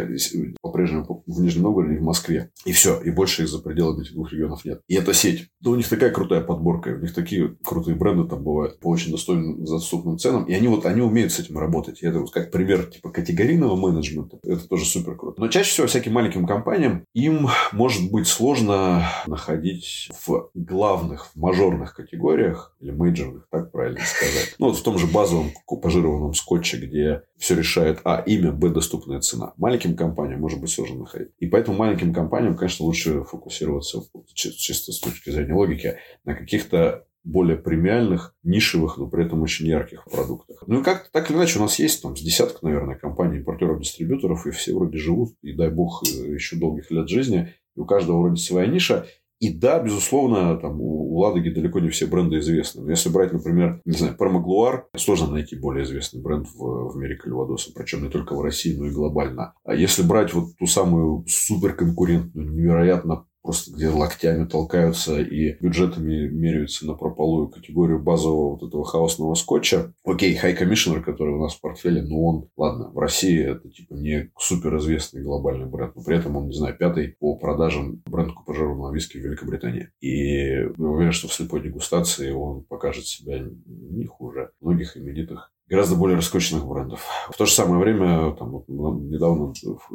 по-прежнему в Нижнем Новгороде и в Москве. И все. И больше их за пределами этих двух регионов нет. И эта сеть. Да у них такая крутая подборка. У них такие крутые бренды там бывают по очень достойным, доступным ценам. И они вот они умеют с этим работать. И это вот как пример типа категорийного менеджмента. Это тоже супер круто. Но чаще всего всяким маленьким компаниям им может быть сложно находить в главных, в мажорных категориях или мейджорных, так правильно сказать. Ну, вот в том же базовом купажированном скотче, где все решает А, имя, Б, доступная цена. Маленьким компаниям может быть сложно находить. И поэтому маленьким компаниям, конечно, лучше фокусироваться чисто с точки зрения логики на каких-то более премиальных, нишевых, но при этом очень ярких продуктах. Ну и как так или иначе у нас есть там с десяток, наверное, компаний, импортеров, дистрибьюторов, и все вроде живут, и дай бог э, еще долгих лет жизни, и у каждого вроде своя ниша. И да, безусловно, там у Ладоги далеко не все бренды известны. Но если брать, например, не знаю, Пармаглуар, сложно найти более известный бренд в, в мире Кальвадоса, причем не только в России, но и глобально. А если брать вот ту самую суперконкурентную, невероятно просто где локтями толкаются и бюджетами меряются на прополую категорию базового вот этого хаосного скотча. Окей, High Commissioner, который у нас в портфеле, ну он, ладно, в России это типа не суперизвестный глобальный бренд, но при этом он, не знаю, пятый по продажам бренд купажированного виски в Великобритании. И я уверен, что в слепой дегустации он покажет себя не хуже многих именитых гораздо более раскрученных брендов. В то же самое время, там, вот, недавно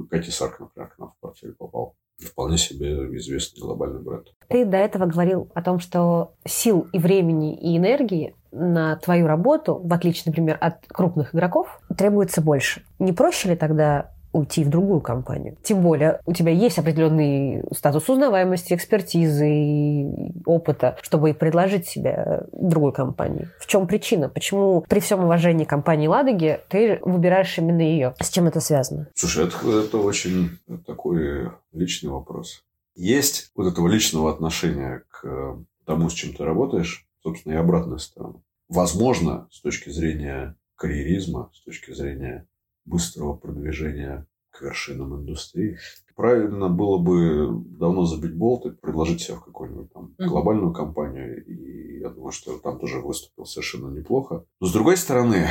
Кати Сарк, например, к нам в портфель попал вполне себе известный глобальный бренд. Ты до этого говорил о том, что сил и времени и энергии на твою работу, в отличие, например, от крупных игроков, требуется больше. Не проще ли тогда уйти в другую компанию. Тем более у тебя есть определенный статус узнаваемости, экспертизы и опыта, чтобы предложить себя другой компании. В чем причина? Почему при всем уважении компании Ладоги ты выбираешь именно ее? С чем это связано? Слушай, это, это очень такой личный вопрос. Есть вот этого личного отношения к тому, с чем ты работаешь, собственно, и обратная сторона. Возможно, с точки зрения карьеризма, с точки зрения быстрого продвижения к вершинам индустрии, правильно было бы давно забить болт и предложить себя в какую-нибудь там глобальную компанию. И я думаю, что там тоже выступил совершенно неплохо. Но с другой стороны,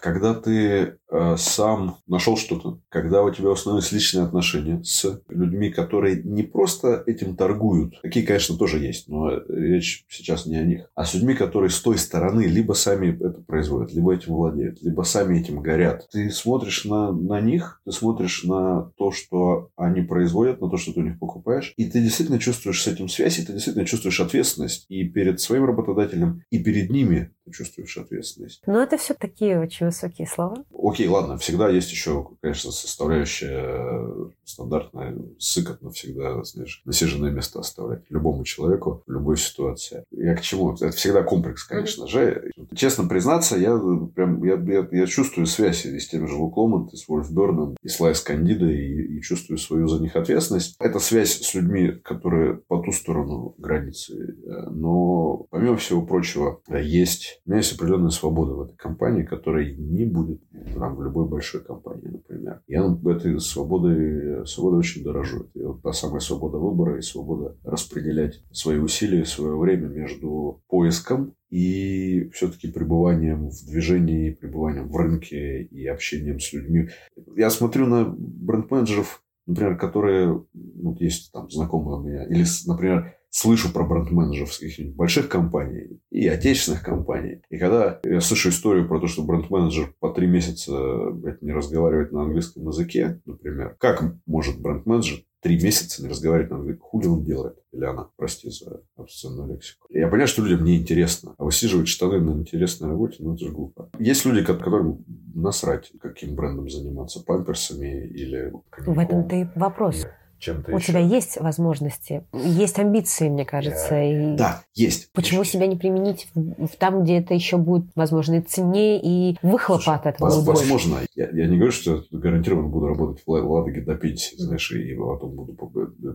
когда ты э, сам нашел что-то, когда у тебя установились личные отношения с людьми, которые не просто этим торгуют, такие, конечно, тоже есть, но речь сейчас не о них, а с людьми, которые с той стороны либо сами это производят, либо этим владеют, либо сами этим горят. Ты смотришь на, на них, ты смотришь на то, что они производят, на то, что ты у них покупаешь, и ты действительно чувствуешь с этим связь, и ты действительно чувствуешь ответственность и перед своим работодателем, и перед ними ты чувствуешь ответственность. Но это все такие очень высокие слова. Окей, ладно, всегда есть еще, конечно, составляющая э, стандартная сыкотно всегда, знаешь, насиженное место оставлять любому человеку в любой ситуации. Я к чему? Это всегда комплекс, конечно же. Честно признаться, я прям я, я, я чувствую связь и с тем же Loch Lomond, и с Wolfburn ом, и с La Escondida, и, и чувствую свою за них ответственность. Это связь с людьми, которые по ту сторону границы. Но, помимо всего прочего, есть у меня есть определенная свобода в этой компании, которой не будет там, в любой большой компании, например. Я этой свободой, свободой очень дорожу. Это вот та самая свобода выбора и свобода распределять свои усилия, свое время между поиском и все-таки пребыванием в движении, пребыванием в рынке и общением с людьми. Я смотрю на бренд-менеджеров, например, которые, ну, есть там знакомые у меня, или, например, слышу про бренд-менеджеров каких-нибудь больших компаний и отечественных компаний. И когда я слышу историю про то, что бренд-менеджер по три месяца блядь, не разговаривает на английском языке, например, как может бренд-менеджер три месяца не разговаривать на английском. Хули он делает? Или она, прости за обсценную лексику. Я понимаю, что людям не интересно. А высиживать штаны на интересной работе, ну это же глупо. Есть люди, которым насрать, каким брендом заниматься, памперсами или... Коньяком. В этом-то и вопрос чем-то У еще. тебя есть возможности, есть амбиции, мне кажется. Я... И да, есть. Почему себя не применить в, в там, где это еще будет, возможно, и ценнее, и выхлопа Слушай, от этого будет Возможно. Я, я не говорю, что гарантированно буду работать в Ладоге до пенсии, знаешь, и потом буду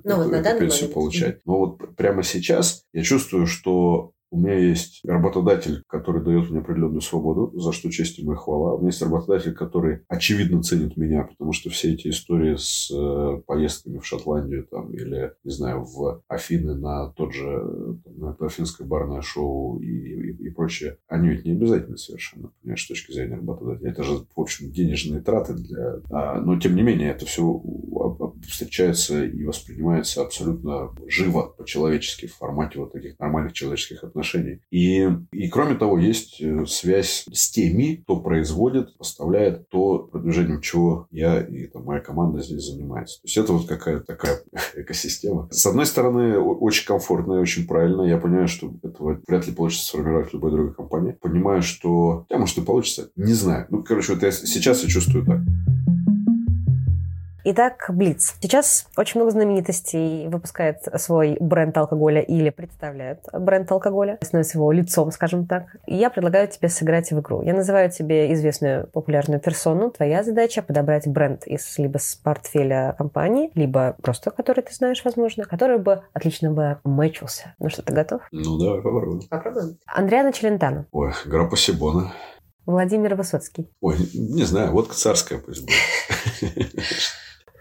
ну, вот эту пенсию момент. получать. Но вот прямо сейчас я чувствую, что у меня есть работодатель, который дает мне определенную свободу, за что честь ему и хвала. У меня есть работодатель, который очевидно ценит меня, потому что все эти истории с э, поездками в Шотландию там, или, не знаю, в Афины на тот же, на афинское барное шоу и, и, и прочее, они ведь не обязательно совершенно, понимаешь, с точки зрения работодателя. Это же, в общем, денежные траты для... А, но, тем не менее, это все встречается и воспринимается абсолютно живо, по-человечески, в формате вот таких нормальных человеческих отношений отношений. И, и кроме того, есть э, связь с теми, кто производит, поставляет то, продвижением чего я и там, моя команда здесь занимается. То есть это вот какая-то такая экосистема. С одной стороны, очень комфортно и очень правильно. Я понимаю, что этого вряд ли получится сформировать в любой другой компании. Понимаю, что... Да, может, и получится. Не знаю. Ну, короче, вот я сейчас я чувствую так. Итак, Блиц. Сейчас очень много знаменитостей выпускает свой бренд алкоголя или представляют бренд алкоголя, становится его лицом, скажем так. И я предлагаю тебе сыграть в игру. Я называю тебе известную популярную персону. Твоя задача подобрать бренд из либо с портфеля компании, либо просто, который ты знаешь, возможно, который бы отлично бы мэчился. Ну что, ты готов? Ну, давай попробуем. Попробуем. Андриана Челентано. Ой, Граппа Сибона. Владимир Высоцкий. Ой, не знаю, водка царская пусть будет.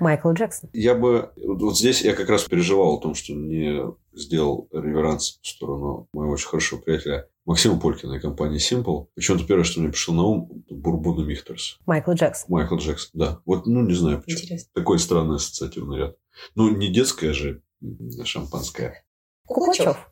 Майкл Джексон. Я бы... Вот здесь я как раз переживал о том, что не сделал реверанс в сторону моего очень хорошего приятеля Максима Полькина и компании Simple. Почему-то первое, что мне пришло на ум, Бурбон и Михтерс. Майкл Джексон. Майкл Джексон, да. Вот, ну, не знаю почему. Интересно. Такой странный ассоциативный ряд. Ну, не детская же шампанское. Купачев.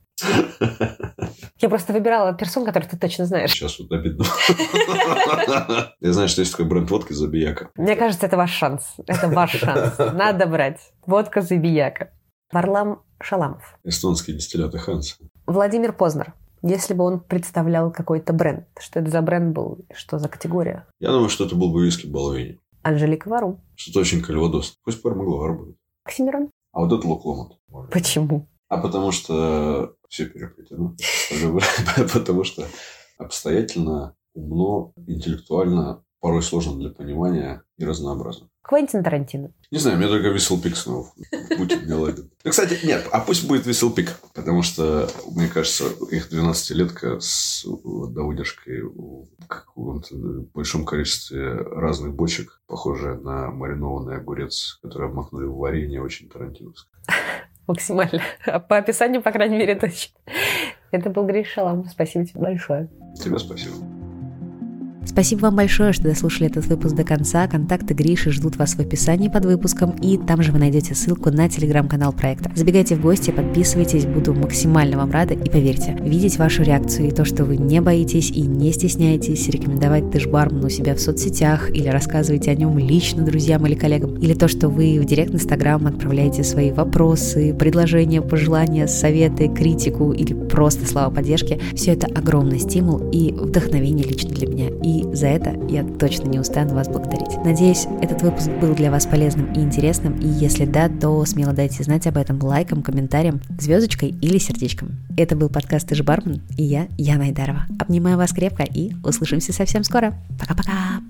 Я просто выбирала персон, который ты точно знаешь. Сейчас вот обидно. Я знаю, что есть такой бренд водки Забияка. Мне кажется, это ваш шанс. Это ваш шанс. Надо брать. Водка Забияка. Варлам Шаламов. Эстонские дистилляты Ханс. Владимир Познер. Если бы он представлял какой-то бренд, что это за бренд был, что за категория? Я думаю, что это был бы виски Болвини. Анжелика Варум. Что-то очень кальвадос. Пусть Пармаглавар будет. Оксимирон. А вот это Локломат. Почему? А потому что все переплетено. Потому что обстоятельно, умно, интеллектуально, порой сложно для понимания и разнообразно. Квентин Тарантино. Не знаю, мне только Висел Пик снова будет мне ладен. Ну, кстати, нет, а пусть будет Висел Пик, потому что, мне кажется, их 12-летка с да, выдержкой в каком-то большом количестве разных бочек, похожая на маринованный огурец, который обмакнули в варенье, очень тарантиновское. Максимально. По описанию, по крайней мере, точно. Это был Гриш Шалам. Спасибо тебе большое. Тебе спасибо. Спасибо вам большое, что дослушали этот выпуск до конца. Контакты Гриши ждут вас в описании под выпуском, и там же вы найдете ссылку на телеграм-канал проекта. Забегайте в гости, подписывайтесь, буду максимально вам рада, и поверьте, видеть вашу реакцию и то, что вы не боитесь и не стесняетесь рекомендовать Дэшбарман у себя в соцсетях или рассказывать о нем лично друзьям или коллегам, или то, что вы в директ Инстаграм отправляете свои вопросы, предложения, пожелания, советы, критику или просто слова поддержки, все это огромный стимул и вдохновение лично для меня. И за это я точно не устану вас благодарить. Надеюсь, этот выпуск был для вас полезным и интересным, и если да, то смело дайте знать об этом лайком, комментарием, звездочкой или сердечком. Это был подкаст «Ты бармен» и я, Яна Айдарова. Обнимаю вас крепко и услышимся совсем скоро. Пока-пока!